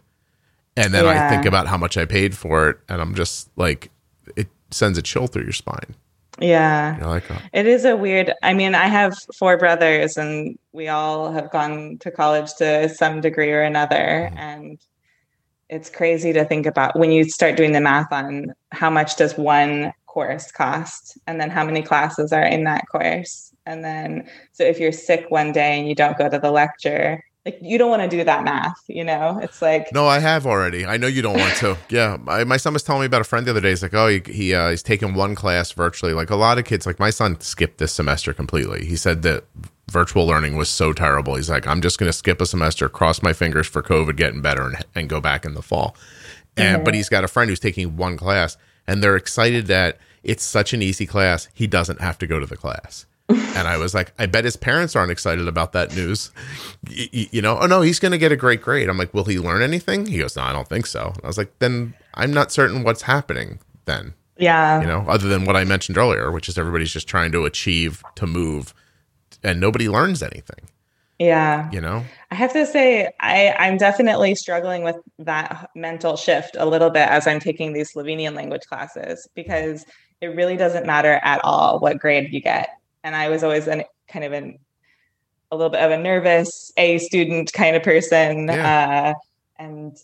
And then yeah. I think about how much I paid for it and I'm just like it sends a chill through your spine. Yeah. You're like, oh, It is a weird. I mean, I have four brothers, and we all have gone to college to some degree or another. Mhm. And it's crazy to think about when you start doing the math on how much does one course cost, and then how many classes are in that course. And then, so if you're sick one day and you don't go to the lecture, like you don't want to do that math, you know? It's like, No, I have already. I know you don't want to. Yeah, my, my son was telling me about a friend the other day. He's like, oh, he, he uh, he's taking one class virtually. Like a lot of kids, like my son skipped this semester completely. He said that virtual learning was so terrible. He's like, I'm just going to skip a semester, cross my fingers for COVID getting better, and, and go back in the fall. And but he's got a friend who's taking one class, and they're excited that it's such an easy class. He doesn't have to go to the class. And I was like, I bet his parents aren't excited about that news. Y- you know, oh no, he's going to get a great grade. I'm like, will he learn anything? He goes, no, I don't think so. And I was like, then I'm not certain what's happening then, yeah. you know, other than what I mentioned earlier, which is everybody's just trying to achieve, to move, and nobody learns anything, Yeah. you know? I have to say, I, I'm definitely struggling with that mental shift a little bit as I'm taking these Slovenian language classes because it really doesn't matter at all what grade you get. And I was always an kind of an a little bit of a nervous A student kind of person. Uh, and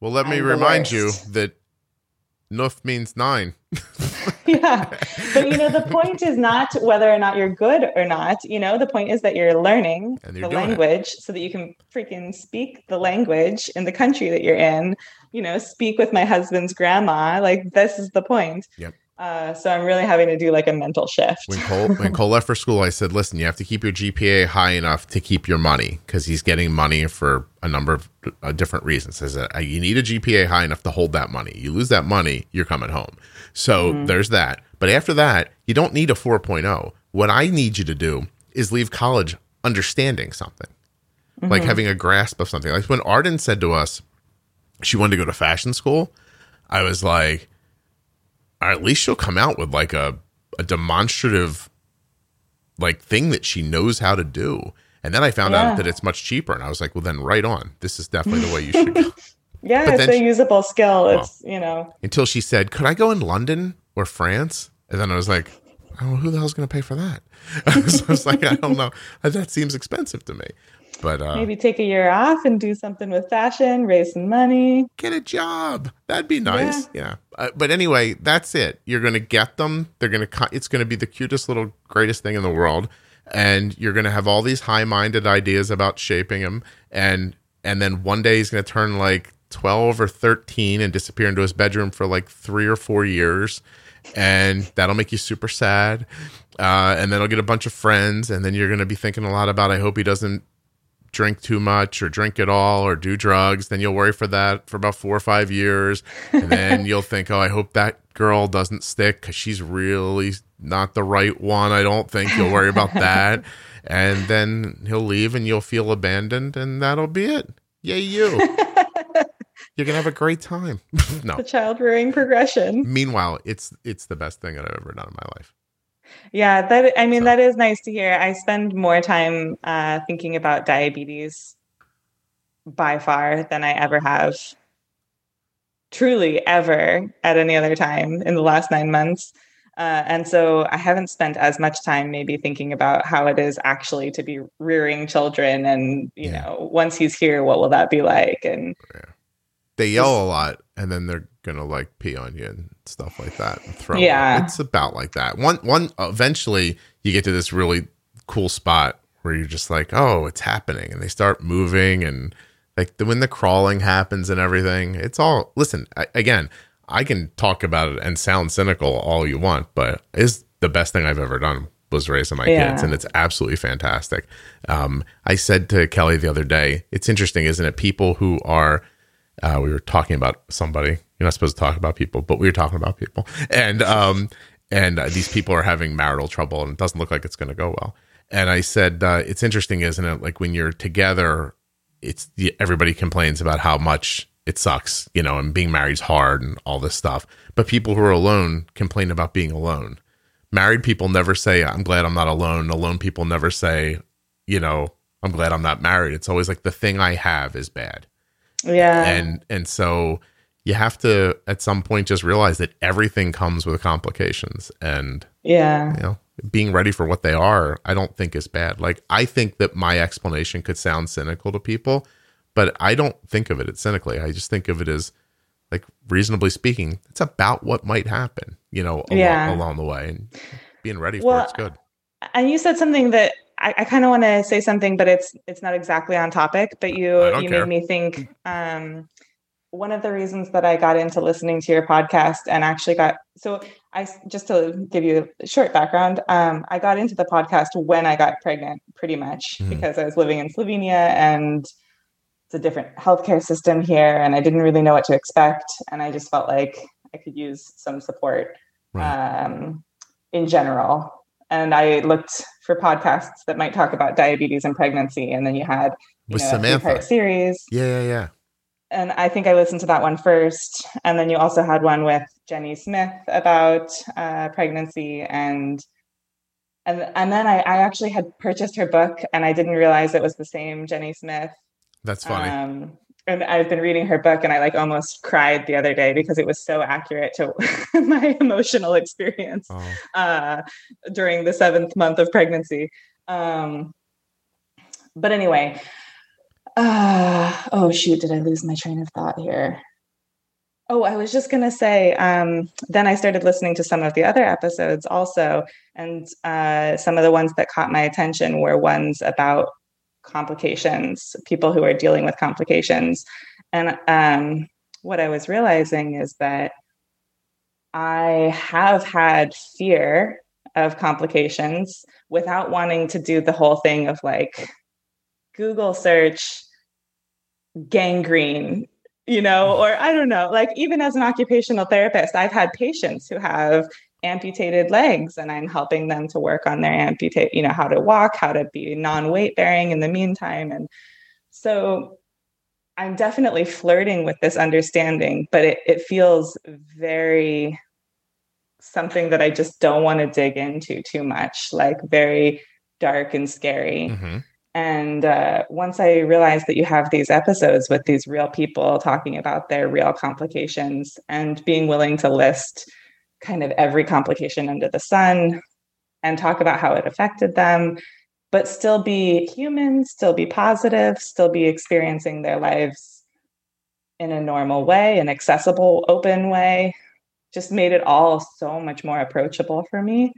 Well, let me I'm the remind you that Neuf means nine. yeah, but you know, the point is not whether or not you're good or not. You know, the point is that you're learning you're the doing it. language so that you can freaking speak the language in the country that you're in. You know, speak with my husband's grandma. Like this is the point. Yep. Uh, so I'm really having to do like a mental shift. when Cole when Cole left for school, I said, "Listen, you have to keep your GPA high enough to keep your money because he's getting money for a number of uh, different reasons. I said uh, you need a GPA high enough to hold that money. You lose that money, you're coming home. So there's that. But after that, you don't need a 4.0. What I need you to do is leave college understanding something, like having a grasp of something. Like when Arden said to us she wanted to go to fashion school, I was like." Or at least she'll come out with like a, a demonstrative like thing that she knows how to do. And then I found Yeah. out that it's much cheaper, and I was like, "Well, then, right on. This is definitely the way you should go." yeah, but it's a she- usable skill. It's you know, Until she said, "Could I go in London or France?" And then I was like, "I don't know who the hell's going to pay for that." so I was like, "I don't know. That seems expensive to me." But uh, maybe take a year off and do something with fashion, raise some money. get a job. That'd be nice. Yeah. Uh, but anyway, that's it. You're going to get them. They're going to, it's going to be the cutest little, greatest thing in the world. And you're going to have all these high minded ideas about shaping them. And, and then one day he's going to turn like 12 or 13 and disappear into his bedroom for like three or four years. And that'll make you super sad. Uh, and then he'll get a bunch of friends. And then you're going to be thinking a lot about, I hope he doesn't drink too much or drink at all or do drugs, then you'll worry for that for about four or five years. And then you'll think, oh, I hope that girl doesn't stick because she's really not the right one. I don't think you'll worry about that. And then he'll leave and you'll feel abandoned and that'll be it. Yay, you. You're to have a great time. no. The child rearing progression. Meanwhile, it's it's the best thing that I've ever done in my life. Yeah, that I mean So- that is nice to hear. I spend more time uh, thinking about diabetes by far than I ever have, truly ever at any other time in the last nine months. Uh, and so I haven't spent as much time maybe thinking about how it is actually to be rearing children, and you Yeah. know, once he's here, what will that be like? And yeah. They yell a lot and then they're gonna like pee on you and stuff like that and throw. Yeah. it's about like that. One one eventually you get to this really cool spot where you're just like, oh, it's happening, and they start moving and like the, when the crawling happens and everything. It's all listen I, again. I can talk about it and sound cynical all you want, but is the best thing I've ever done was raising my Yeah. kids, and it's absolutely fantastic. Um, I said to Kelly the other day, it's interesting, isn't it? People who are uh, we were talking about somebody. You're not supposed to talk about people, but we were talking about people, and um, and uh, these people are having marital trouble, and it doesn't look like it's going to go well. And I said, uh, it's interesting, isn't it? Like when you're together, it's everybody complains about how much it sucks, you know, and being married's hard and all this stuff. But people who are alone complain about being alone. Married people never say, "I'm glad I'm not alone." Alone people never say, you know, "I'm glad I'm not married." It's always like the thing I have is bad yeah, and and so you have to at some point just realize that everything comes with complications and Yeah. You know, being ready for what they are, I don't think is bad. Like I think that my explanation could sound cynical to people, but I don't think of it as cynically. I just think of it as like reasonably speaking, it's about what might happen, you know, along, Yeah. along the way and being ready for Well, it's good. And you said something that I, I kind of want to say something, but it's it's not exactly on topic. But you you care. made me think. Um, one of the reasons that I got into listening to your podcast and actually got so I just to give you a short background, um, I got into the podcast when I got pregnant, pretty much Mhm. because I was living in Slovenia and it's a different healthcare system here, and I didn't really know what to expect, and I just felt like I could use some support Right. um, in general. And I looked for podcasts that might talk about diabetes and pregnancy, and then you had you With know, Samantha. series Yeah, yeah, yeah. And I think I listened to that one first, and then you also had one with Jenny Smith about uh, pregnancy, and and and then I, I actually had purchased her book, and I didn't realize it was the same Jenny Smith. That's funny. Um, and I've been reading her book, and I like almost cried the other day because it was so accurate to my emotional experience oh, uh, during the seventh month of pregnancy. Um, but anyway, uh, oh shoot, did I lose my train of thought here? Oh, I was just gonna say. Um, then I started listening to some of the other episodes also, and uh, some of the ones that caught my attention were ones about complications, people who are dealing with complications, and um, what I was realizing is that I have had fear of complications without wanting to do the whole thing of like Google search gangrene, you know, or I don't know, like even as an occupational therapist, I've had patients who have amputated legs and I'm helping them to work on their amputate, you know, how to walk, how to be non-weight bearing in the meantime. And so I'm definitely flirting with this understanding, but it, it feels very something that I just don't want to dig into too much, like very dark and scary. mhm. And uh, once I realized that you have these episodes with these real people talking about their real complications and being willing to list kind of every complication under the sun and talk about how it affected them, but still be human, still be positive, still be experiencing their lives in a normal way, an accessible, open way, just made it all so much more approachable for me.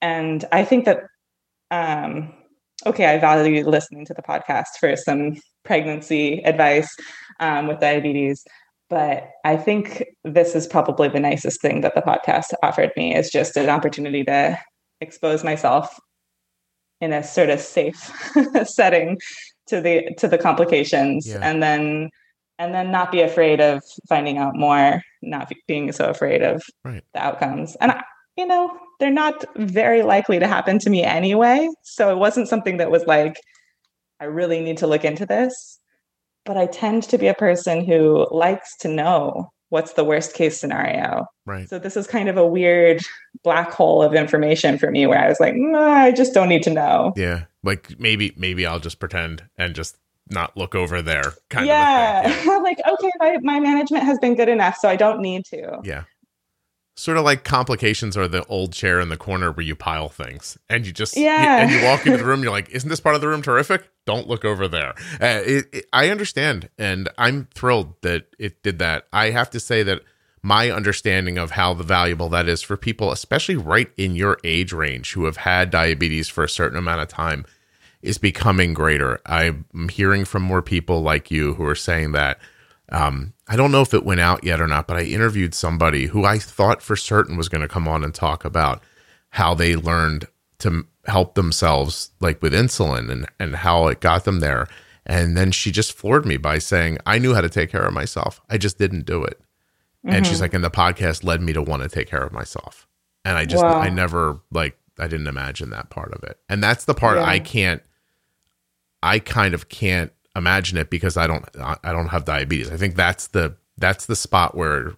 And I think that um, okay, I value listening to the podcast for some pregnancy advice um, with diabetes. But I think this is probably the nicest thing that the podcast offered me is just an opportunity to expose myself in a sort of safe setting to the to the complications Yeah. and then and then not be afraid of finding out more not be- being so afraid of Right. the outcomes and I, you know they're not very likely to happen to me anyway. So it wasn't something that was like i really need to look into this. But i tend to be a person who likes to know what's the worst case scenario. Right. so this is kind of a weird black hole of information for me where i was like "Nah, i just don't need to know. Yeah. Like maybe maybe I'll just pretend and just not look over there kind yeah, of a like okay my, my management has been good enough so i don't need to. Yeah. Sort of like complications are the old chair in the corner where you pile things. And you just you- Yeah. and you walk into the room you're like isn't this part of the room terrific? Don't look over there. Uh, it, it- i understand and i'm thrilled that it did that. I have to say that my understanding of how valuable that is for people especially right in your age range who have had diabetes for a certain amount of time is becoming greater. I'm hearing from more people like you who are saying that um, I don't know if it went out yet or not, but I interviewed somebody who I thought for certain was going to come on and talk about how they learned to help themselves, like with insulin and, and how it got them there. And then she just floored me by saying, I knew how to take care of myself. I just didn't do it. And she's mm-hmm. like, and the podcast led me to want to take care of myself. And I just, Wow. I never, like, I didn't imagine that part of it. And that's the part Yeah. I can't, I kind of can't imagine it because I don't I don't have diabetes. I think that's the that's the spot where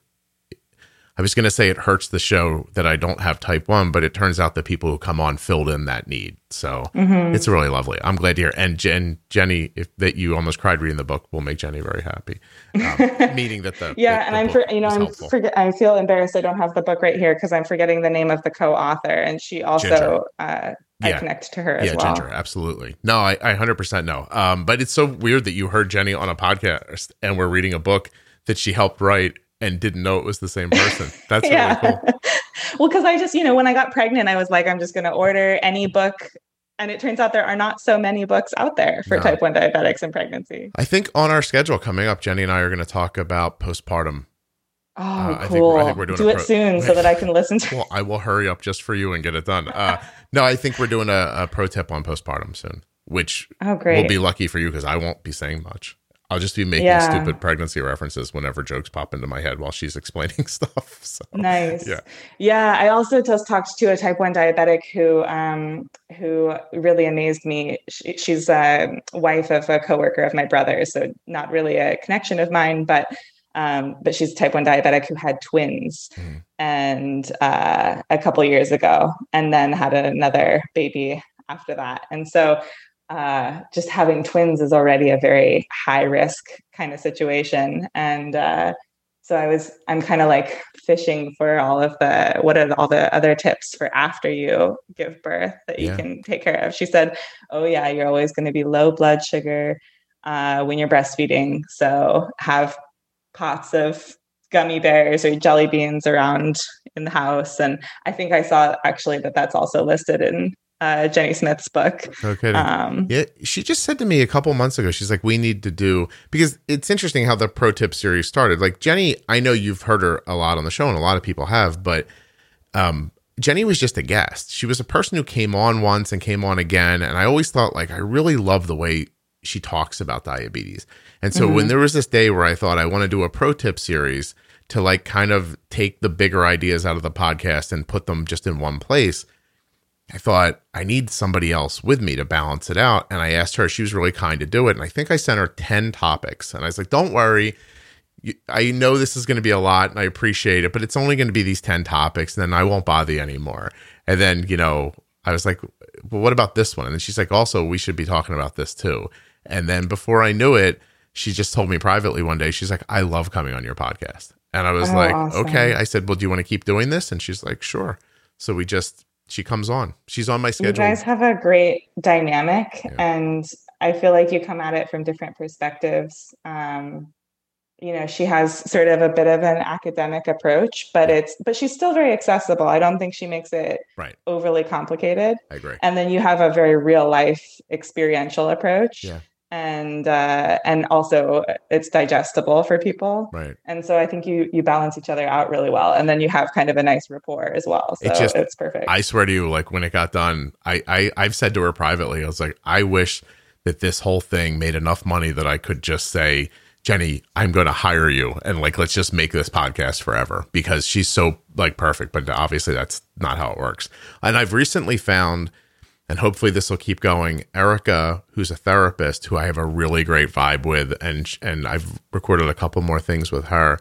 I was going to say it hurts the show that I don't have type 1, but it turns out the people who come on filled in that need. So mm-hmm. it's really lovely. I'm glad to hear. And Jen, Jenny, if that you almost cried reading the book will make Jenny very happy. Um, meaning that the yeah, the, and I'm for, you know I'm forget I feel embarrassed I don't have the book right here because I'm forgetting the name of the co-author, and she also uh, I yeah. connect to her as well. yeah, well. Ginger, absolutely. No, I, I 100% know. Um, but it's so weird that you heard Jenny on a podcast and we're reading a book that she helped write and didn't know it was the same person. That's yeah. really cool. well, because I just, you know, when I got pregnant, I was like, I'm just going to order any book. And it turns out there are not so many books out there for no. type 1 diabetics and pregnancy. I think on our schedule coming up, Jenny and I are going to talk about postpartum. Oh, uh, cool. I think, I think we're doing Do it pro- soon so that I can listen to Well, I will hurry up just for you and get it done. Uh, no, I think we're doing a, a pro tip on postpartum soon, which oh, great. will be lucky for you because I won't be saying much. I'll just be making yeah. stupid pregnancy references whenever jokes pop into my head while she's explaining stuff. So, nice. Yeah. Yeah. I also just talked to a type one diabetic who um, who really amazed me. She, she's a wife of a coworker of my brother, so not really a connection of mine, but um, but she's type one diabetic who had twins mm. and uh, a couple years ago, and then had another baby after that. And so uh, just having twins is already a very high risk kind of situation. And uh, so I was, I'm kind of like fishing for all of the, what are all the other tips for after you give birth that you yeah. can take care of? She said, Oh, yeah, you're always going to be low blood sugar uh, when you're breastfeeding. So have pots of gummy bears or jelly beans around in the house. And I think I saw actually that that's also listed in uh, Jenny Smith's book. Okay. Um, yeah, she just said to me a couple months ago, she's like, we need to do because it's interesting how the pro tip series started. Like Jenny, I know you've heard her a lot on the show, and a lot of people have, but um, Jenny was just a guest. She was a person who came on once and came on again, and I always thought like I really love the way she talks about diabetes. And so mm-hmm. when there was this day where I thought I want to do a pro tip series to like kind of take the bigger ideas out of the podcast and put them just in one place I thought I need somebody else with me to balance it out. And I asked her, she was really kind to do it. And I think I sent her 10 topics. And I was like, don't worry. I know this is going to be a lot and I appreciate it, but it's only going to be these 10 topics. And then I won't bother you anymore. And then, you know, I was like, well, what about this one? And then she's like, also, we should be talking about this too. And then before I knew it, she just told me privately one day, she's like, I love coming on your podcast. And I was oh, like, awesome. okay. I said, well, do you want to keep doing this? And she's like, sure. So we just she comes on. She's on my schedule. You guys have a great dynamic, yeah. and I feel like you come at it from different perspectives. Um, you know, she has sort of a bit of an academic approach, but it's but she's still very accessible. I don't think she makes it right. overly complicated. I agree. And then you have a very real life experiential approach. Yeah and uh, and also it's digestible for people. Right. And so I think you you balance each other out really well, and then you have kind of a nice rapport as well. So it's, just, it's perfect. I swear to you, like when it got done, I, I I've said to her privately, I was like, I wish that this whole thing made enough money that I could just say. Jenny, I'm going to hire you and like let's just make this podcast forever because she's so like perfect, but obviously that's not how it works. And I've recently found and hopefully this will keep going. Erica, who's a therapist, who I have a really great vibe with, and and I've recorded a couple more things with her.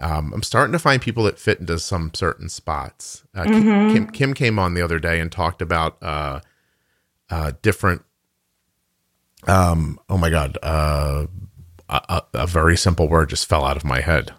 Um, I'm starting to find people that fit into some certain spots. Uh, mm-hmm. Kim, Kim, came on the other day and talked about uh, uh, different. Um, oh my god, uh, a, a very simple word just fell out of my head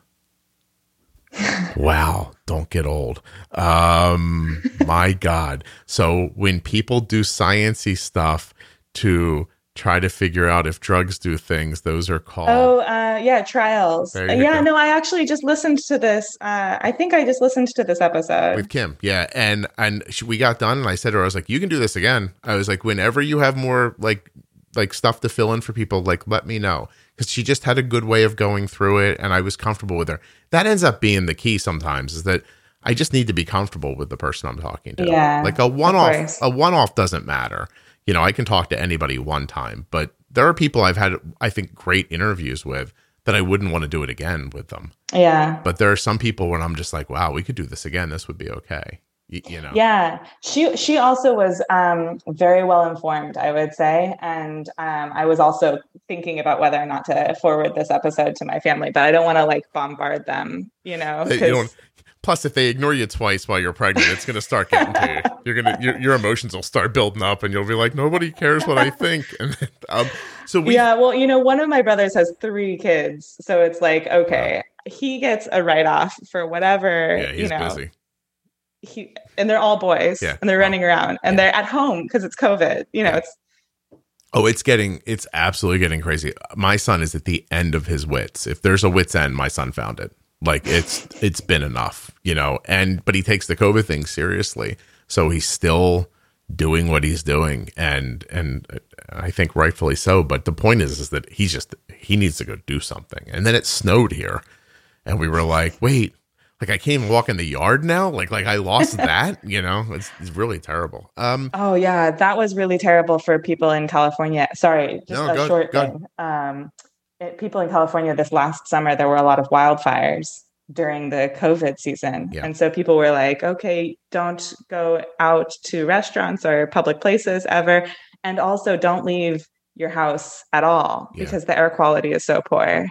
wow, don't get old. Um, my God. So when people do sciency stuff to try to figure out if drugs do things, those are called. Oh, uh, yeah, trials. Yeah, go. no, I actually just listened to this. Uh, I think I just listened to this episode with Kim. Yeah, and and she, we got done, and I said to her, I was like, "You can do this again." I was like, "Whenever you have more like like stuff to fill in for people, like let me know." Because she just had a good way of going through it, and I was comfortable with her that ends up being the key sometimes is that I just need to be comfortable with the person I'm talking to. Yeah. Like a one off a one off doesn't matter. You know, I can talk to anybody one time, but there are people I've had I think great interviews with that I wouldn't want to do it again with them. Yeah. But there are some people when I'm just like, wow, we could do this again. This would be okay you know yeah she she also was um, very well informed i would say and um, i was also thinking about whether or not to forward this episode to my family but i don't want to like bombard them you know you Plus, if they ignore you twice while you're pregnant, it's going to start getting to you. You're gonna your, your emotions will start building up, and you'll be like, nobody cares what I think. And um, so we, yeah, well, you know, one of my brothers has three kids, so it's like, okay, wow. he gets a write off for whatever. Yeah, he's you know, busy. He and they're all boys, yeah. and they're running around, and yeah. they're at home because it's COVID. You know, it's Oh, it's getting it's absolutely getting crazy. My son is at the end of his wits. If there's a wits end, my son found it. Like it's it's been enough, you know. And but he takes the COVID thing seriously, so he's still doing what he's doing, and and I think rightfully so. But the point is, is that he's just he needs to go do something. And then it snowed here, and we were like, wait, like I can't even walk in the yard now. Like like I lost that. You know, it's, it's really terrible. Um. Oh yeah, that was really terrible for people in California. Sorry, just no, a go, short go. thing. Um, it, people in California this last summer there were a lot of wildfires during the COVID season, yeah. and so people were like, okay, don't go out to restaurants or public places ever, and also don't leave your house at all yeah. because the air quality is so poor.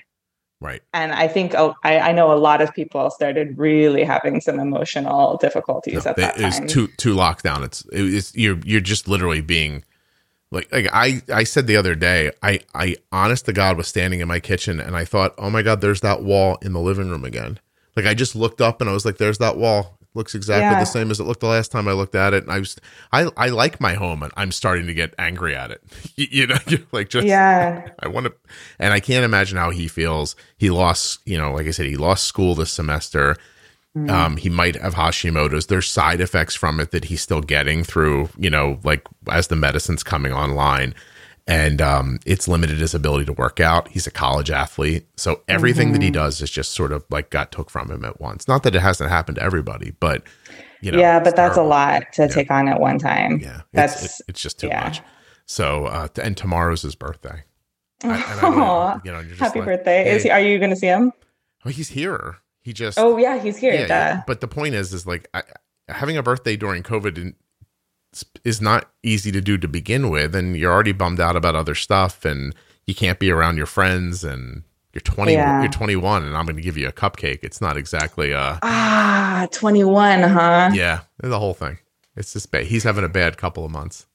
Right. And I think I, I know a lot of people started really having some emotional difficulties no, at that time. It's too too lockdown. It's it's you're you're just literally being like like I I said the other day. I I honest to God was standing in my kitchen and I thought, oh my God, there's that wall in the living room again. Like I just looked up and I was like, there's that wall looks exactly yeah. the same as it looked the last time I looked at it. And I was, I, I like my home and I'm starting to get angry at it. you, you know, like just, yeah, I want to, and I can't imagine how he feels. He lost, you know, like I said, he lost school this semester. Mm. Um, he might have Hashimoto's. There's side effects from it that he's still getting through, you know, like as the medicine's coming online and um, it's limited his ability to work out. He's a college athlete, so everything mm-hmm. that he mm-hmm. does is just sort of like got took from him at once. Not that it hasn't happened to everybody, but you know, yeah, but that's terrible. a lot to yeah. take on at one time. Yeah, that's it's, it's just too yeah. much. So, uh, and tomorrow's his birthday. I, you know, happy like, birthday! Hey, is he? Are you going to see him? Oh, he's here. He just. Oh yeah, he's here. Yeah, yeah. But the point is, is like I, having a birthday during COVID is not easy to do to begin with and you're already bummed out about other stuff and you can't be around your friends and you're 20 yeah. you're 21 and I'm going to give you a cupcake. It's not exactly uh Ah, 21, huh? Yeah, the whole thing. It's just bad. He's having a bad couple of months.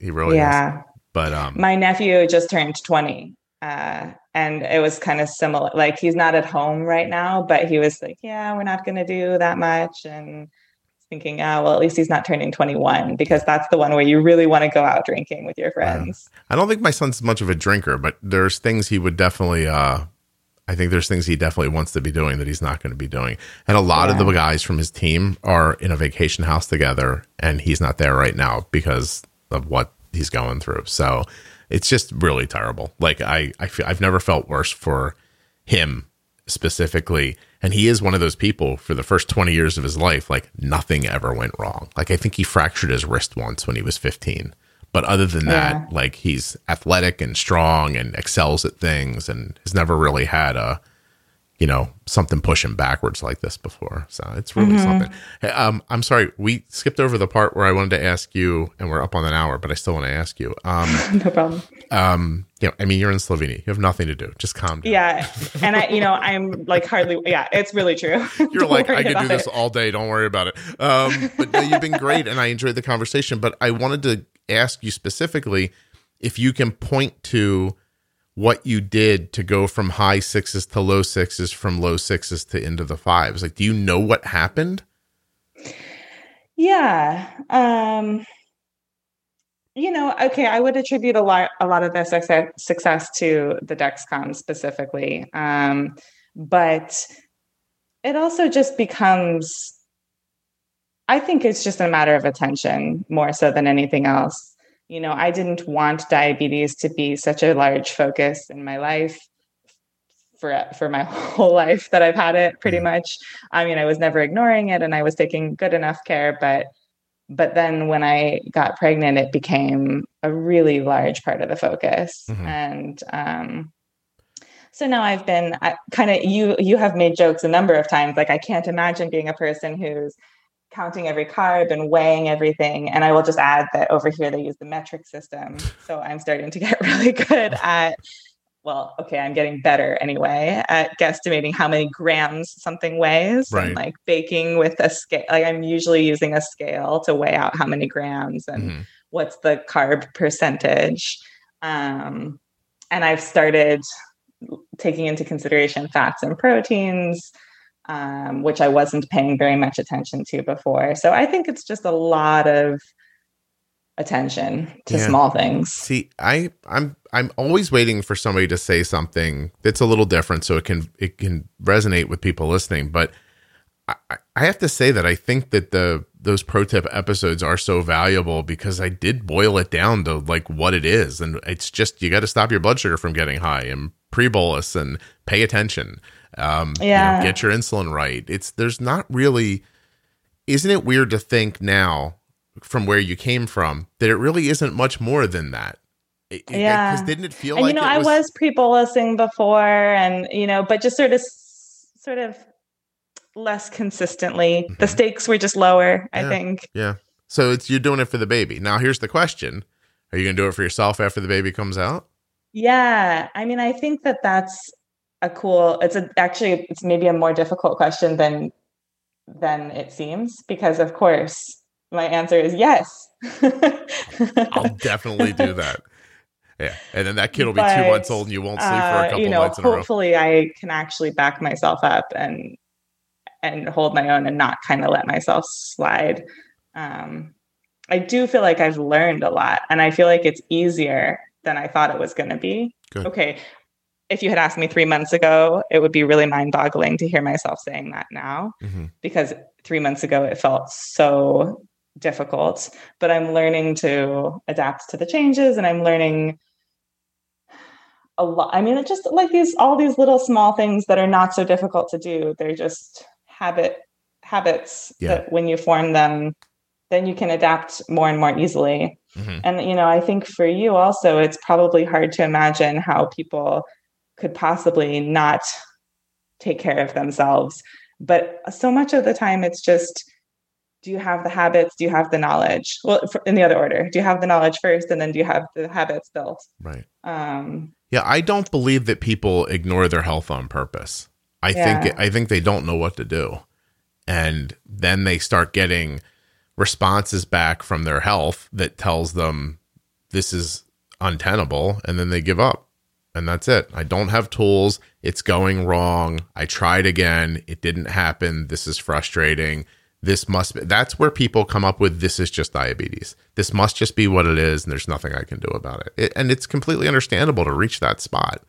He really yeah. Is. But um my nephew just turned 20. Uh, and it was kind of similar. Like he's not at home right now, but he was like, "Yeah, we're not going to do that much," and thinking, ah, well, at least he's not turning 21 because that's the one where you really want to go out drinking with your friends. I don't think my son's much of a drinker, but there's things he would definitely, uh, I think there's things he definitely wants to be doing that he's not going to be doing. And a lot yeah. of the guys from his team are in a vacation house together, and he's not there right now because of what he's going through. So it's just really terrible. Like I, I feel I've never felt worse for him specifically and he is one of those people for the first 20 years of his life, like nothing ever went wrong. Like I think he fractured his wrist once when he was 15. But other than that, yeah. like he's athletic and strong and excels at things and has never really had a you know something pushing backwards like this before. So it's really mm-hmm. something. Hey, um, i'm sorry we skipped over the part where i wanted to ask you and we're up on an hour but i still want to ask you um, no problem. um, you know i mean you're in slovenia. You have nothing to do. Just calm down. Yeah and i you know i'm like hardly yeah it's really true. You're like i could do this all day. Don't worry about it. Um, but no, you've been great and i enjoyed the conversation but i wanted to ask you specifically if you can point to what you did to go from high sixes to low sixes, from low sixes to into the fives. Like, do you know what happened? Yeah. Um, you know, okay, I would attribute a lot a lot of the success, success to the Dexcom specifically. Um, but it also just becomes I think it's just a matter of attention more so than anything else you know, I didn't want diabetes to be such a large focus in my life for for my whole life that I've had it pretty much. I mean, I was never ignoring it and I was taking good enough care, but but then when I got pregnant, it became a really large part of the focus. Mm-hmm. And um so now I've been kind of you you have made jokes a number of times like I can't imagine being a person who's counting every carb and weighing everything. And I will just add that over here they use the metric system. So I'm starting to get really good at well, okay, I'm getting better anyway at guesstimating how many grams something weighs Right. and like baking with a scale. Like I'm usually using a scale to weigh out how many grams and Mhm. what's the carb percentage. Um, and I've started taking into consideration fats and proteins, um, which I wasn't paying very much attention to before. So I think it's just a lot of attention to Yeah. small things. See, I I'm I'm always waiting for somebody to say something that's a little different so it can it can resonate with people listening. But I, I- I have to say that I think that the those pro tip episodes are so valuable because I did boil it down to like what it is, and it's just you got to stop your blood sugar from getting high and pre bolus and pay attention. Um, you know, Yeah. get your insulin right. It's there's not really. Isn't it weird to think now from where you came from that it really isn't much more than that? It- Yeah. Because didn't it feel and like you know i was pre-bolusing before and you know but just sort of sort of less consistently the Mhm. stakes were just lower i think Yeah. So it's you're doing it for the baby. Now here's the question: Are you going to do it for yourself after the baby comes out? yeah i mean i think that that's a cool it's a actually it's maybe a more difficult question than than it seems because of course my answer is yes I'll definitely do that. Yeah, and then that kid will be two months old, and you won't sleep for a uh, couple you know, nights in a row. hopefully I can actually back myself up and and hold my own and not kind of let myself slide. Um, I do feel like I've learned a lot, and I feel like it's easier than I thought it was going to be. Good. Okay, if you had asked me three months ago, it would be really mind-boggling to hear myself saying that now Mhm. because three months ago it felt so difficult but i'm learning to adapt to the changes and i'm learning a lot i mean it just like these all these little small things that are not so difficult to do they're just habit habits Yeah. that when you form them then you can adapt more and more easily Mhm. and you know i think for you also it's probably hard to imagine how people could possibly not take care of themselves but so much of the time it's just do you have the habits do you have the knowledge well in the other order do you have the knowledge first and then do you have the habits built Right. um Yeah, I don't believe that people ignore their health on purpose. I Yeah. think I think they don't know what to do. And then they start getting responses back from their health that tells them this is untenable and then they give up. And that's it. I don't have tools. It's going wrong. I tried again. It didn't happen. This is frustrating. This must be that's where people come up with this is just diabetes. This must just be what it is and there's nothing I can do about it. it and it's completely understandable to reach that spot.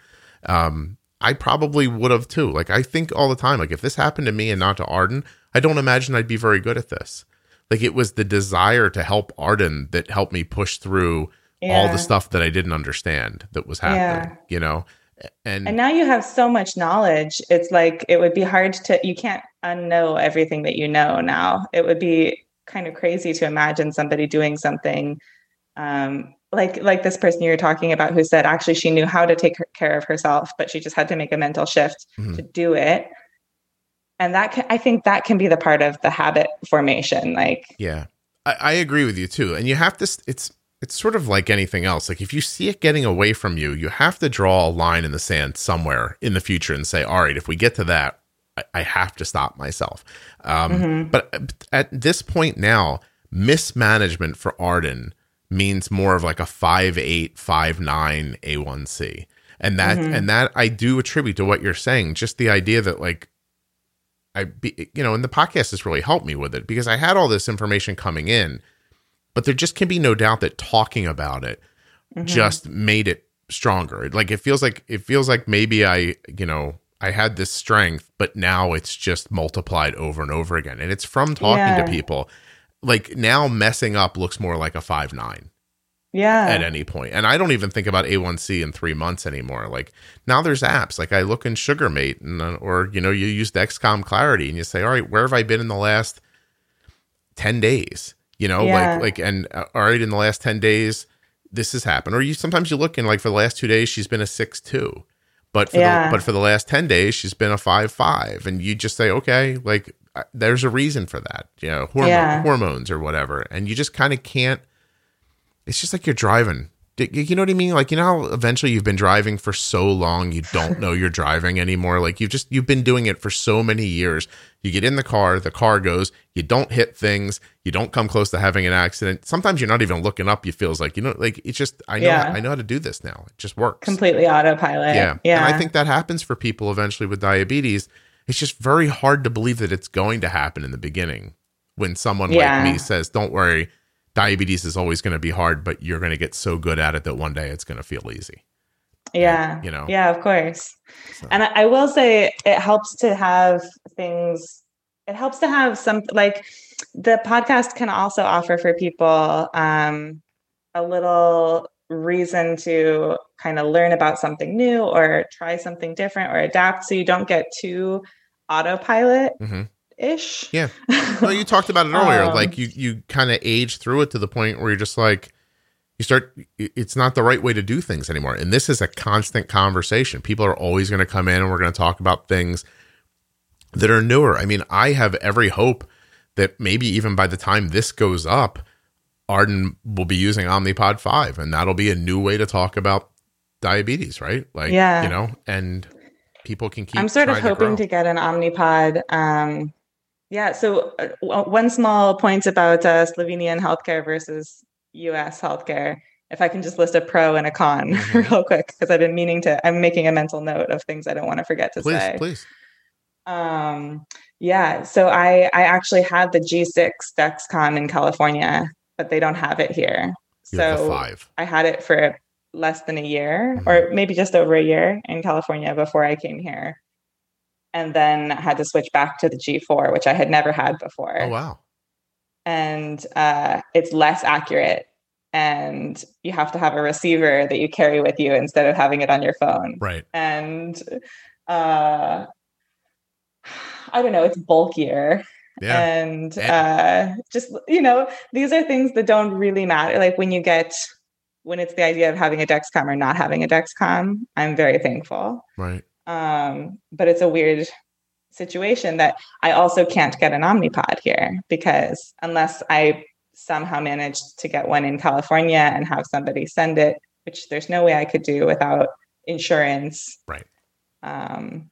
Um, I probably would have too. Like I think all the time, like if this happened to me and not to Arden, I don't imagine I'd be very good at this. Like it was the desire to help Arden that helped me push through all the stuff that I didn't understand that was happening, you know? And, and now you have so much knowledge it's like it would be hard to you can't unknow everything that you know now it would be kind of crazy to imagine somebody doing something um like like this person you were talking about who said actually she knew how to take her- care of herself but she just had to make a mental shift Mhm. to do it and that can, i think that can be the part of the habit formation like Yeah, I, I agree with you too. And you have to. It's it's sort of like anything else. Like if you see it getting away from you, you have to draw a line in the sand somewhere in the future and say, all right, if we get to that, I, I have to stop myself. Um, Mhm. But at this point now, mismanagement for Arden means more of like a five eight five nine A1C. And that Mhm. and that I do attribute to what you're saying. Just the idea that like I be, you know, and the podcast has really helped me with it because I had all this information coming in, but there just can be no doubt that talking about it Mhm. just made it stronger. Like it feels like it feels like maybe I, you know, I had this strength, but now it's just multiplied over and over again. And it's from talking Yeah. to people. Like now messing up looks more like a five nine yeah at any point. And I don't even think about A1C in three months anymore. Like now there's apps like I look in Sugarmate and, uh, or, you know, you use Dexcom Clarity and you say, all right, where have I been in the last 10 days? You know, Yeah. like, like, and uh, all right, in the last 10 days, this has happened. Or you, sometimes you look in like for the last two days, she's been a six, two, but for Yeah. the, but for the last 10 days, she's been a five, five. And you just say, okay, like there's a reason for that, you know, hormone, Yeah. hormones or whatever. And you just kind of can't, it's just like you're driving you know what I mean? Like, you know how eventually you've been driving for so long, you don't know you're driving anymore. Like, you've just, you've been doing it for so many years. You get in the car, the car goes, you don't hit things, you don't come close to having an accident. Sometimes you're not even looking up. You feels like, you know, like it's just, I know, yeah. I know how to do this now. It just works. Completely autopilot. Yeah. Yeah. And I think that happens for people eventually with diabetes. It's just very hard to believe that it's going to happen in the beginning when someone yeah. like me says, don't worry diabetes is always going to be hard, but you're going to get so good at it that one day it's going to feel easy. Yeah. And, you know? Yeah, of course. So. And I, I will say it helps to have things, it helps to have some, like the podcast can also offer for people um, a little reason to kind of learn about something new or try something different or adapt so you don't get too autopilot. Mm-hmm ish. Yeah. Well, you talked about it earlier. um, like you you kind of age through it to the point where you're just like you start it's not the right way to do things anymore. And this is a constant conversation. People are always going to come in and we're going to talk about things that are newer. I mean, I have every hope that maybe even by the time this goes up, Arden will be using Omnipod 5 and that'll be a new way to talk about diabetes, right? Like, yeah. you know, and people can keep I'm sort of hoping to, to, get an Omnipod um yeah. So uh, one small point about uh, Slovenian healthcare versus U.S. healthcare. If I can just list a pro and a con mm-hmm. real quick, because I've been meaning to. I'm making a mental note of things I don't want to forget to please, say. Please, Um, yeah. So I I actually had the G6 Dexcom in California, but they don't have it here. You so. I had it for less than a year, mm-hmm. or maybe just over a year in California before I came here and then had to switch back to the G4, which I had never had before. Oh wow! And uh, it's less accurate, and you have to have a receiver that you carry with you instead of having it on your phone. Right. And uh, I don't know, it's bulkier. Yeah. And uh, just you know, these are things that don't really matter. Like when you get when it's the idea of having a Dexcom or not having a Dexcom, I'm very thankful. Right. Um, but it's a weird situation that I also can't get an Omnipod here because unless I somehow managed to get one in California and have somebody send it, which there's no way I could do without insurance. Right. Um,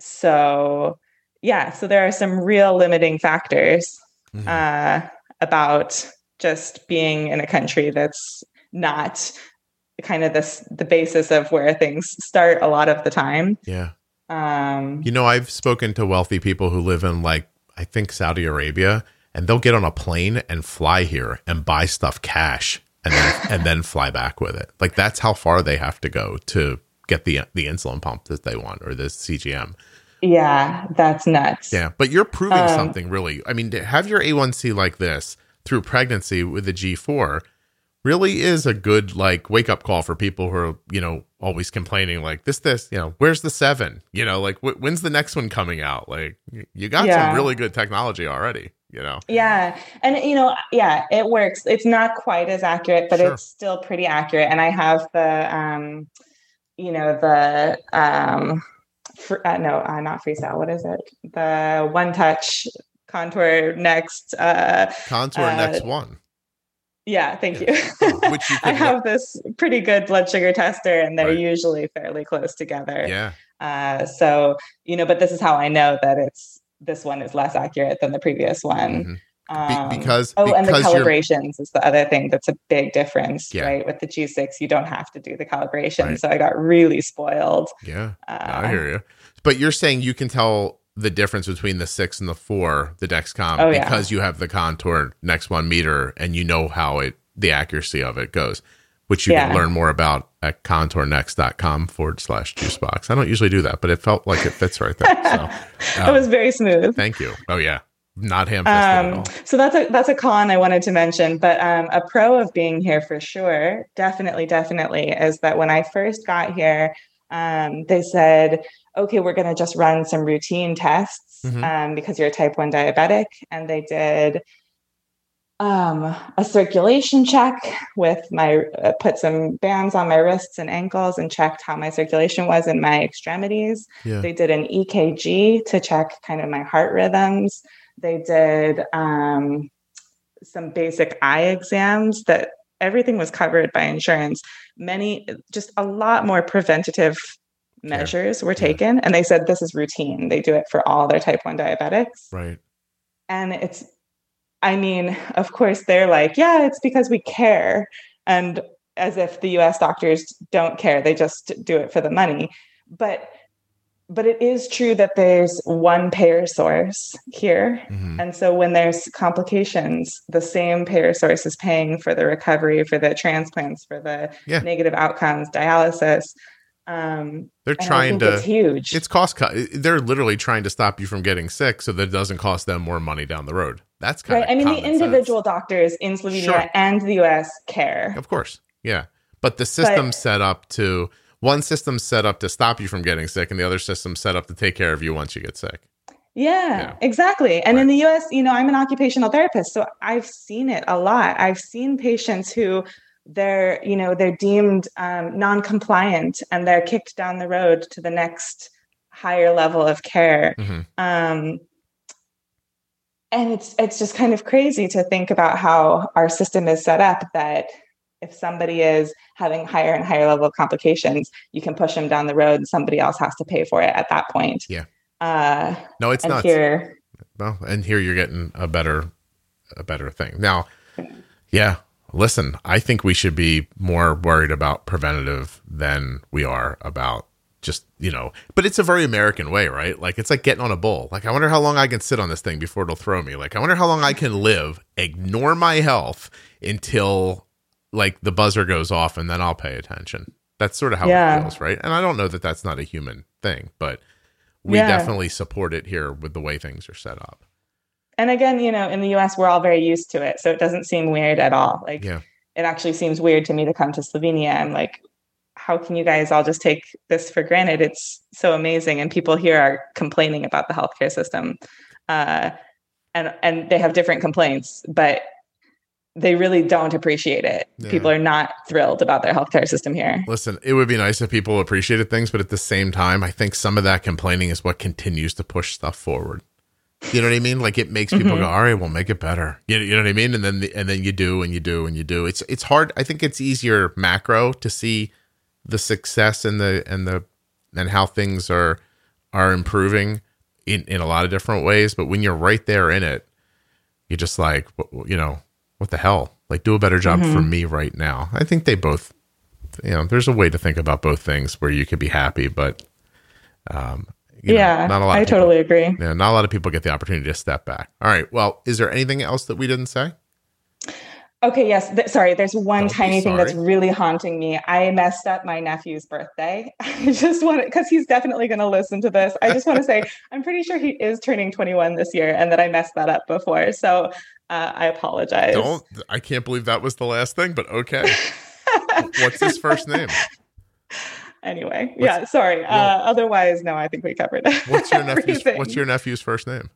so yeah, so there are some real limiting factors mm-hmm. uh, about just being in a country that's not kind of this the basis of where things start a lot of the time. Yeah. Um, you know, I've spoken to wealthy people who live in like I think Saudi Arabia, and they'll get on a plane and fly here and buy stuff cash and then and then fly back with it. Like that's how far they have to go to get the the insulin pump that they want or the CGM. Yeah, that's nuts. Yeah, but you're proving um, something really. I mean, to have your A1C like this through pregnancy with the G4 really is a good like wake up call for people who are you know always complaining like this this you know where's the seven you know like wh- when's the next one coming out like you got yeah. some really good technology already you know yeah and you know yeah it works it's not quite as accurate but sure. it's still pretty accurate and i have the um you know the um for, uh, no uh, not freestyle what is it the one touch contour next uh contour uh, next one yeah, thank you. Oh, which you I have this pretty good blood sugar tester, and they're right. usually fairly close together. Yeah. Uh, so you know, but this is how I know that it's this one is less accurate than the previous one. Mm-hmm. Um, Be- because oh, because and the calibrations is the other thing that's a big difference, yeah. right? With the G6, you don't have to do the calibration, right. so I got really spoiled. Yeah, uh, I hear you. But you're saying you can tell the difference between the six and the four, the Dexcom, oh, because yeah. you have the contour next one meter and you know how it the accuracy of it goes, which you yeah. can learn more about at contournext.com forward slash juicebox. I don't usually do that, but it felt like it fits right there. So um, it was very smooth. Thank you. Oh yeah. Not ham um, So that's a that's a con I wanted to mention, but um, a pro of being here for sure, definitely, definitely, is that when I first got here, um, they said okay, we're going to just run some routine tests mm-hmm. um, because you're a type 1 diabetic. And they did um, a circulation check with my, uh, put some bands on my wrists and ankles and checked how my circulation was in my extremities. Yeah. They did an EKG to check kind of my heart rhythms. They did um, some basic eye exams that everything was covered by insurance. Many, just a lot more preventative measures were taken. And they said this is routine. They do it for all their type 1 diabetics. Right. And it's, I mean, of course, they're like, yeah, it's because we care. And as if the US doctors don't care, they just do it for the money. But but it is true that there's one payer source here. Mm-hmm. And so when there's complications, the same payer source is paying for the recovery, for the transplants, for the yeah. negative outcomes, dialysis. Um, they're trying to it's huge. It's cost cut. They're literally trying to stop you from getting sick so that it doesn't cost them more money down the road. That's kind right. of I mean, the individual sense. doctors in Slovenia sure. and the US care. Of course. Yeah. But the system's but, set up to one system's set up to stop you from getting sick and the other system's set up to take care of you once you get sick. Yeah, yeah. exactly. And right. in the US, you know, I'm an occupational therapist, so I've seen it a lot. I've seen patients who they're, you know, they're deemed um, non-compliant and they're kicked down the road to the next higher level of care. Mm-hmm. Um, and it's it's just kind of crazy to think about how our system is set up that if somebody is having higher and higher level of complications, you can push them down the road and somebody else has to pay for it at that point. Yeah. Uh, no, it's not. Here, well, and here you're getting a better, a better thing. Now, yeah, listen, I think we should be more worried about preventative than we are about just, you know, but it's a very American way, right? Like it's like getting on a bull. Like I wonder how long I can sit on this thing before it'll throw me. Like I wonder how long I can live, ignore my health until like the buzzer goes off and then I'll pay attention. That's sort of how yeah. it feels, right? And I don't know that that's not a human thing, but we yeah. definitely support it here with the way things are set up. And again, you know, in the US, we're all very used to it. So it doesn't seem weird at all. Like, yeah. it actually seems weird to me to come to Slovenia. I'm like, how can you guys all just take this for granted? It's so amazing. And people here are complaining about the healthcare system. Uh, and, and they have different complaints, but they really don't appreciate it. Yeah. People are not thrilled about their healthcare system here. Listen, it would be nice if people appreciated things, but at the same time, I think some of that complaining is what continues to push stuff forward. You know what I mean? Like it makes people mm-hmm. go, "All right, we'll make it better." You, you know what I mean? And then the, and then you do and you do and you do. It's it's hard. I think it's easier macro to see the success and the and the and how things are are improving in in a lot of different ways. But when you're right there in it, you're just like, you know, what the hell? Like, do a better job mm-hmm. for me right now. I think they both, you know, there's a way to think about both things where you could be happy, but, um, yeah, know, not a lot. I people, totally agree. Yeah, not a lot of people get the opportunity to step back. All right. Well, is there anything else that we didn't say? Okay, yes. Th- sorry, there's one Don't tiny thing that's really haunting me. I messed up my nephew's birthday. I just want to, because he's definitely going to listen to this. I just want to say, I'm pretty sure he is turning 21 this year and that I messed that up before. So uh, I apologize. Don't. I can't believe that was the last thing, but okay. What's his first name? Anyway, what's, yeah, sorry. Uh, otherwise, no, I think we covered it. What's your nephew's What's your nephew's first name?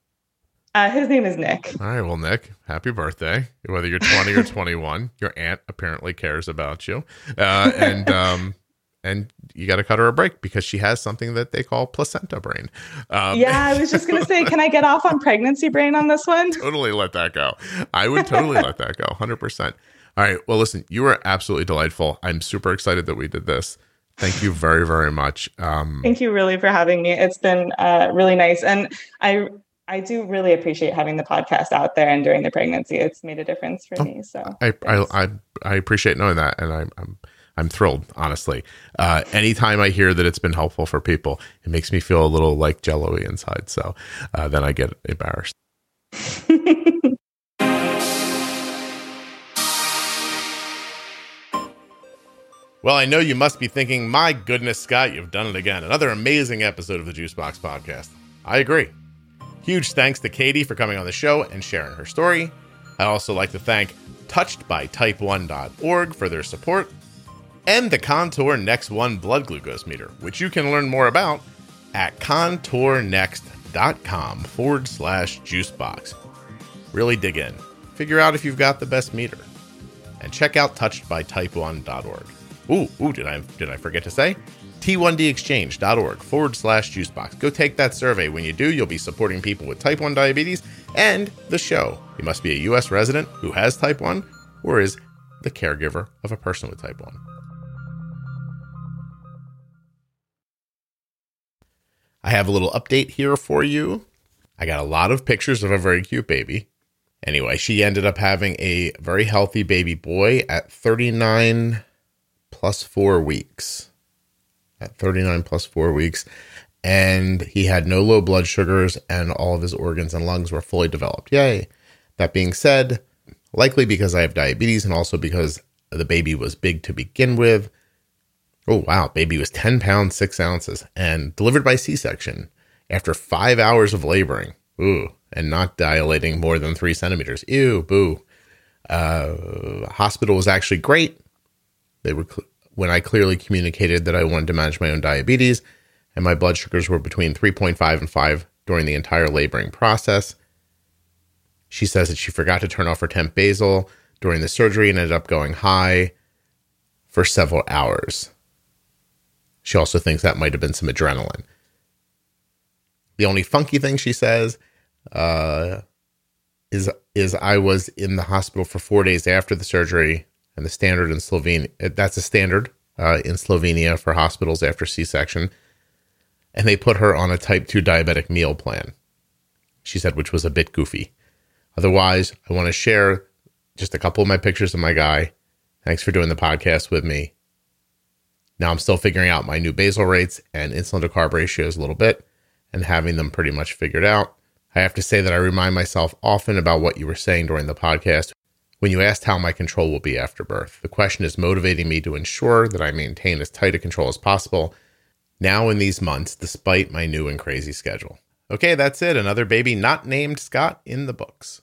Uh, his name is Nick. All right, well, Nick, happy birthday. Whether you're 20 or 21, your aunt apparently cares about you, uh, and um, and you got to cut her a break because she has something that they call placenta brain. Um, yeah, I was just going to say, can I get off on pregnancy brain on this one? totally let that go. I would totally let that go, 100%. All right. Well, listen, you were absolutely delightful. I'm super excited that we did this. Thank you very, very much. Um, Thank you really for having me. It's been uh, really nice. And I, I do really appreciate having the podcast out there and during the pregnancy. It's made a difference for oh, me. So I, I, I, I, appreciate knowing that. And I, I'm, I'm thrilled, honestly. Uh, anytime I hear that it's been helpful for people, it makes me feel a little like jello-y inside. So uh, then I get embarrassed. well, I know you must be thinking, my goodness, Scott, you've done it again. Another amazing episode of the Juicebox podcast. I agree. Huge thanks to Katie for coming on the show and sharing her story. I'd also like to thank touchedbytype1.org for their support and the Contour Next One blood glucose meter, which you can learn more about at contournext.com forward slash juicebox. Really dig in. Figure out if you've got the best meter. And check out touchedbytype1.org. Ooh, ooh, did I did I forget to say? T1dexchange.org forward slash juicebox. Go take that survey. When you do, you'll be supporting people with type 1 diabetes and the show. You must be a U.S. resident who has type 1 or is the caregiver of a person with type 1. I have a little update here for you. I got a lot of pictures of a very cute baby. Anyway, she ended up having a very healthy baby boy at 39 plus four weeks. At 39 plus four weeks. And he had no low blood sugars, and all of his organs and lungs were fully developed. Yay. That being said, likely because I have diabetes and also because the baby was big to begin with. Oh, wow. Baby was 10 pounds, 6 ounces, and delivered by C section after five hours of laboring. Ooh, and not dilating more than three centimeters. Ew, boo. Uh, hospital was actually great. They were cl- when I clearly communicated that I wanted to manage my own diabetes, and my blood sugars were between 3.5 and 5 during the entire laboring process. She says that she forgot to turn off her temp basal during the surgery and ended up going high for several hours. She also thinks that might have been some adrenaline. The only funky thing she says uh, is is I was in the hospital for four days after the surgery, and the standard in Slovenia that's a standard uh, in Slovenia for hospitals after C section, and they put her on a type two diabetic meal plan. She said, which was a bit goofy. Otherwise, I want to share just a couple of my pictures of my guy. Thanks for doing the podcast with me. Now I'm still figuring out my new basal rates and insulin to carb ratios a little bit and having them pretty much figured out. I have to say that I remind myself often about what you were saying during the podcast when you asked how my control will be after birth. The question is motivating me to ensure that I maintain as tight a control as possible now in these months, despite my new and crazy schedule. Okay, that's it. Another baby not named Scott in the books.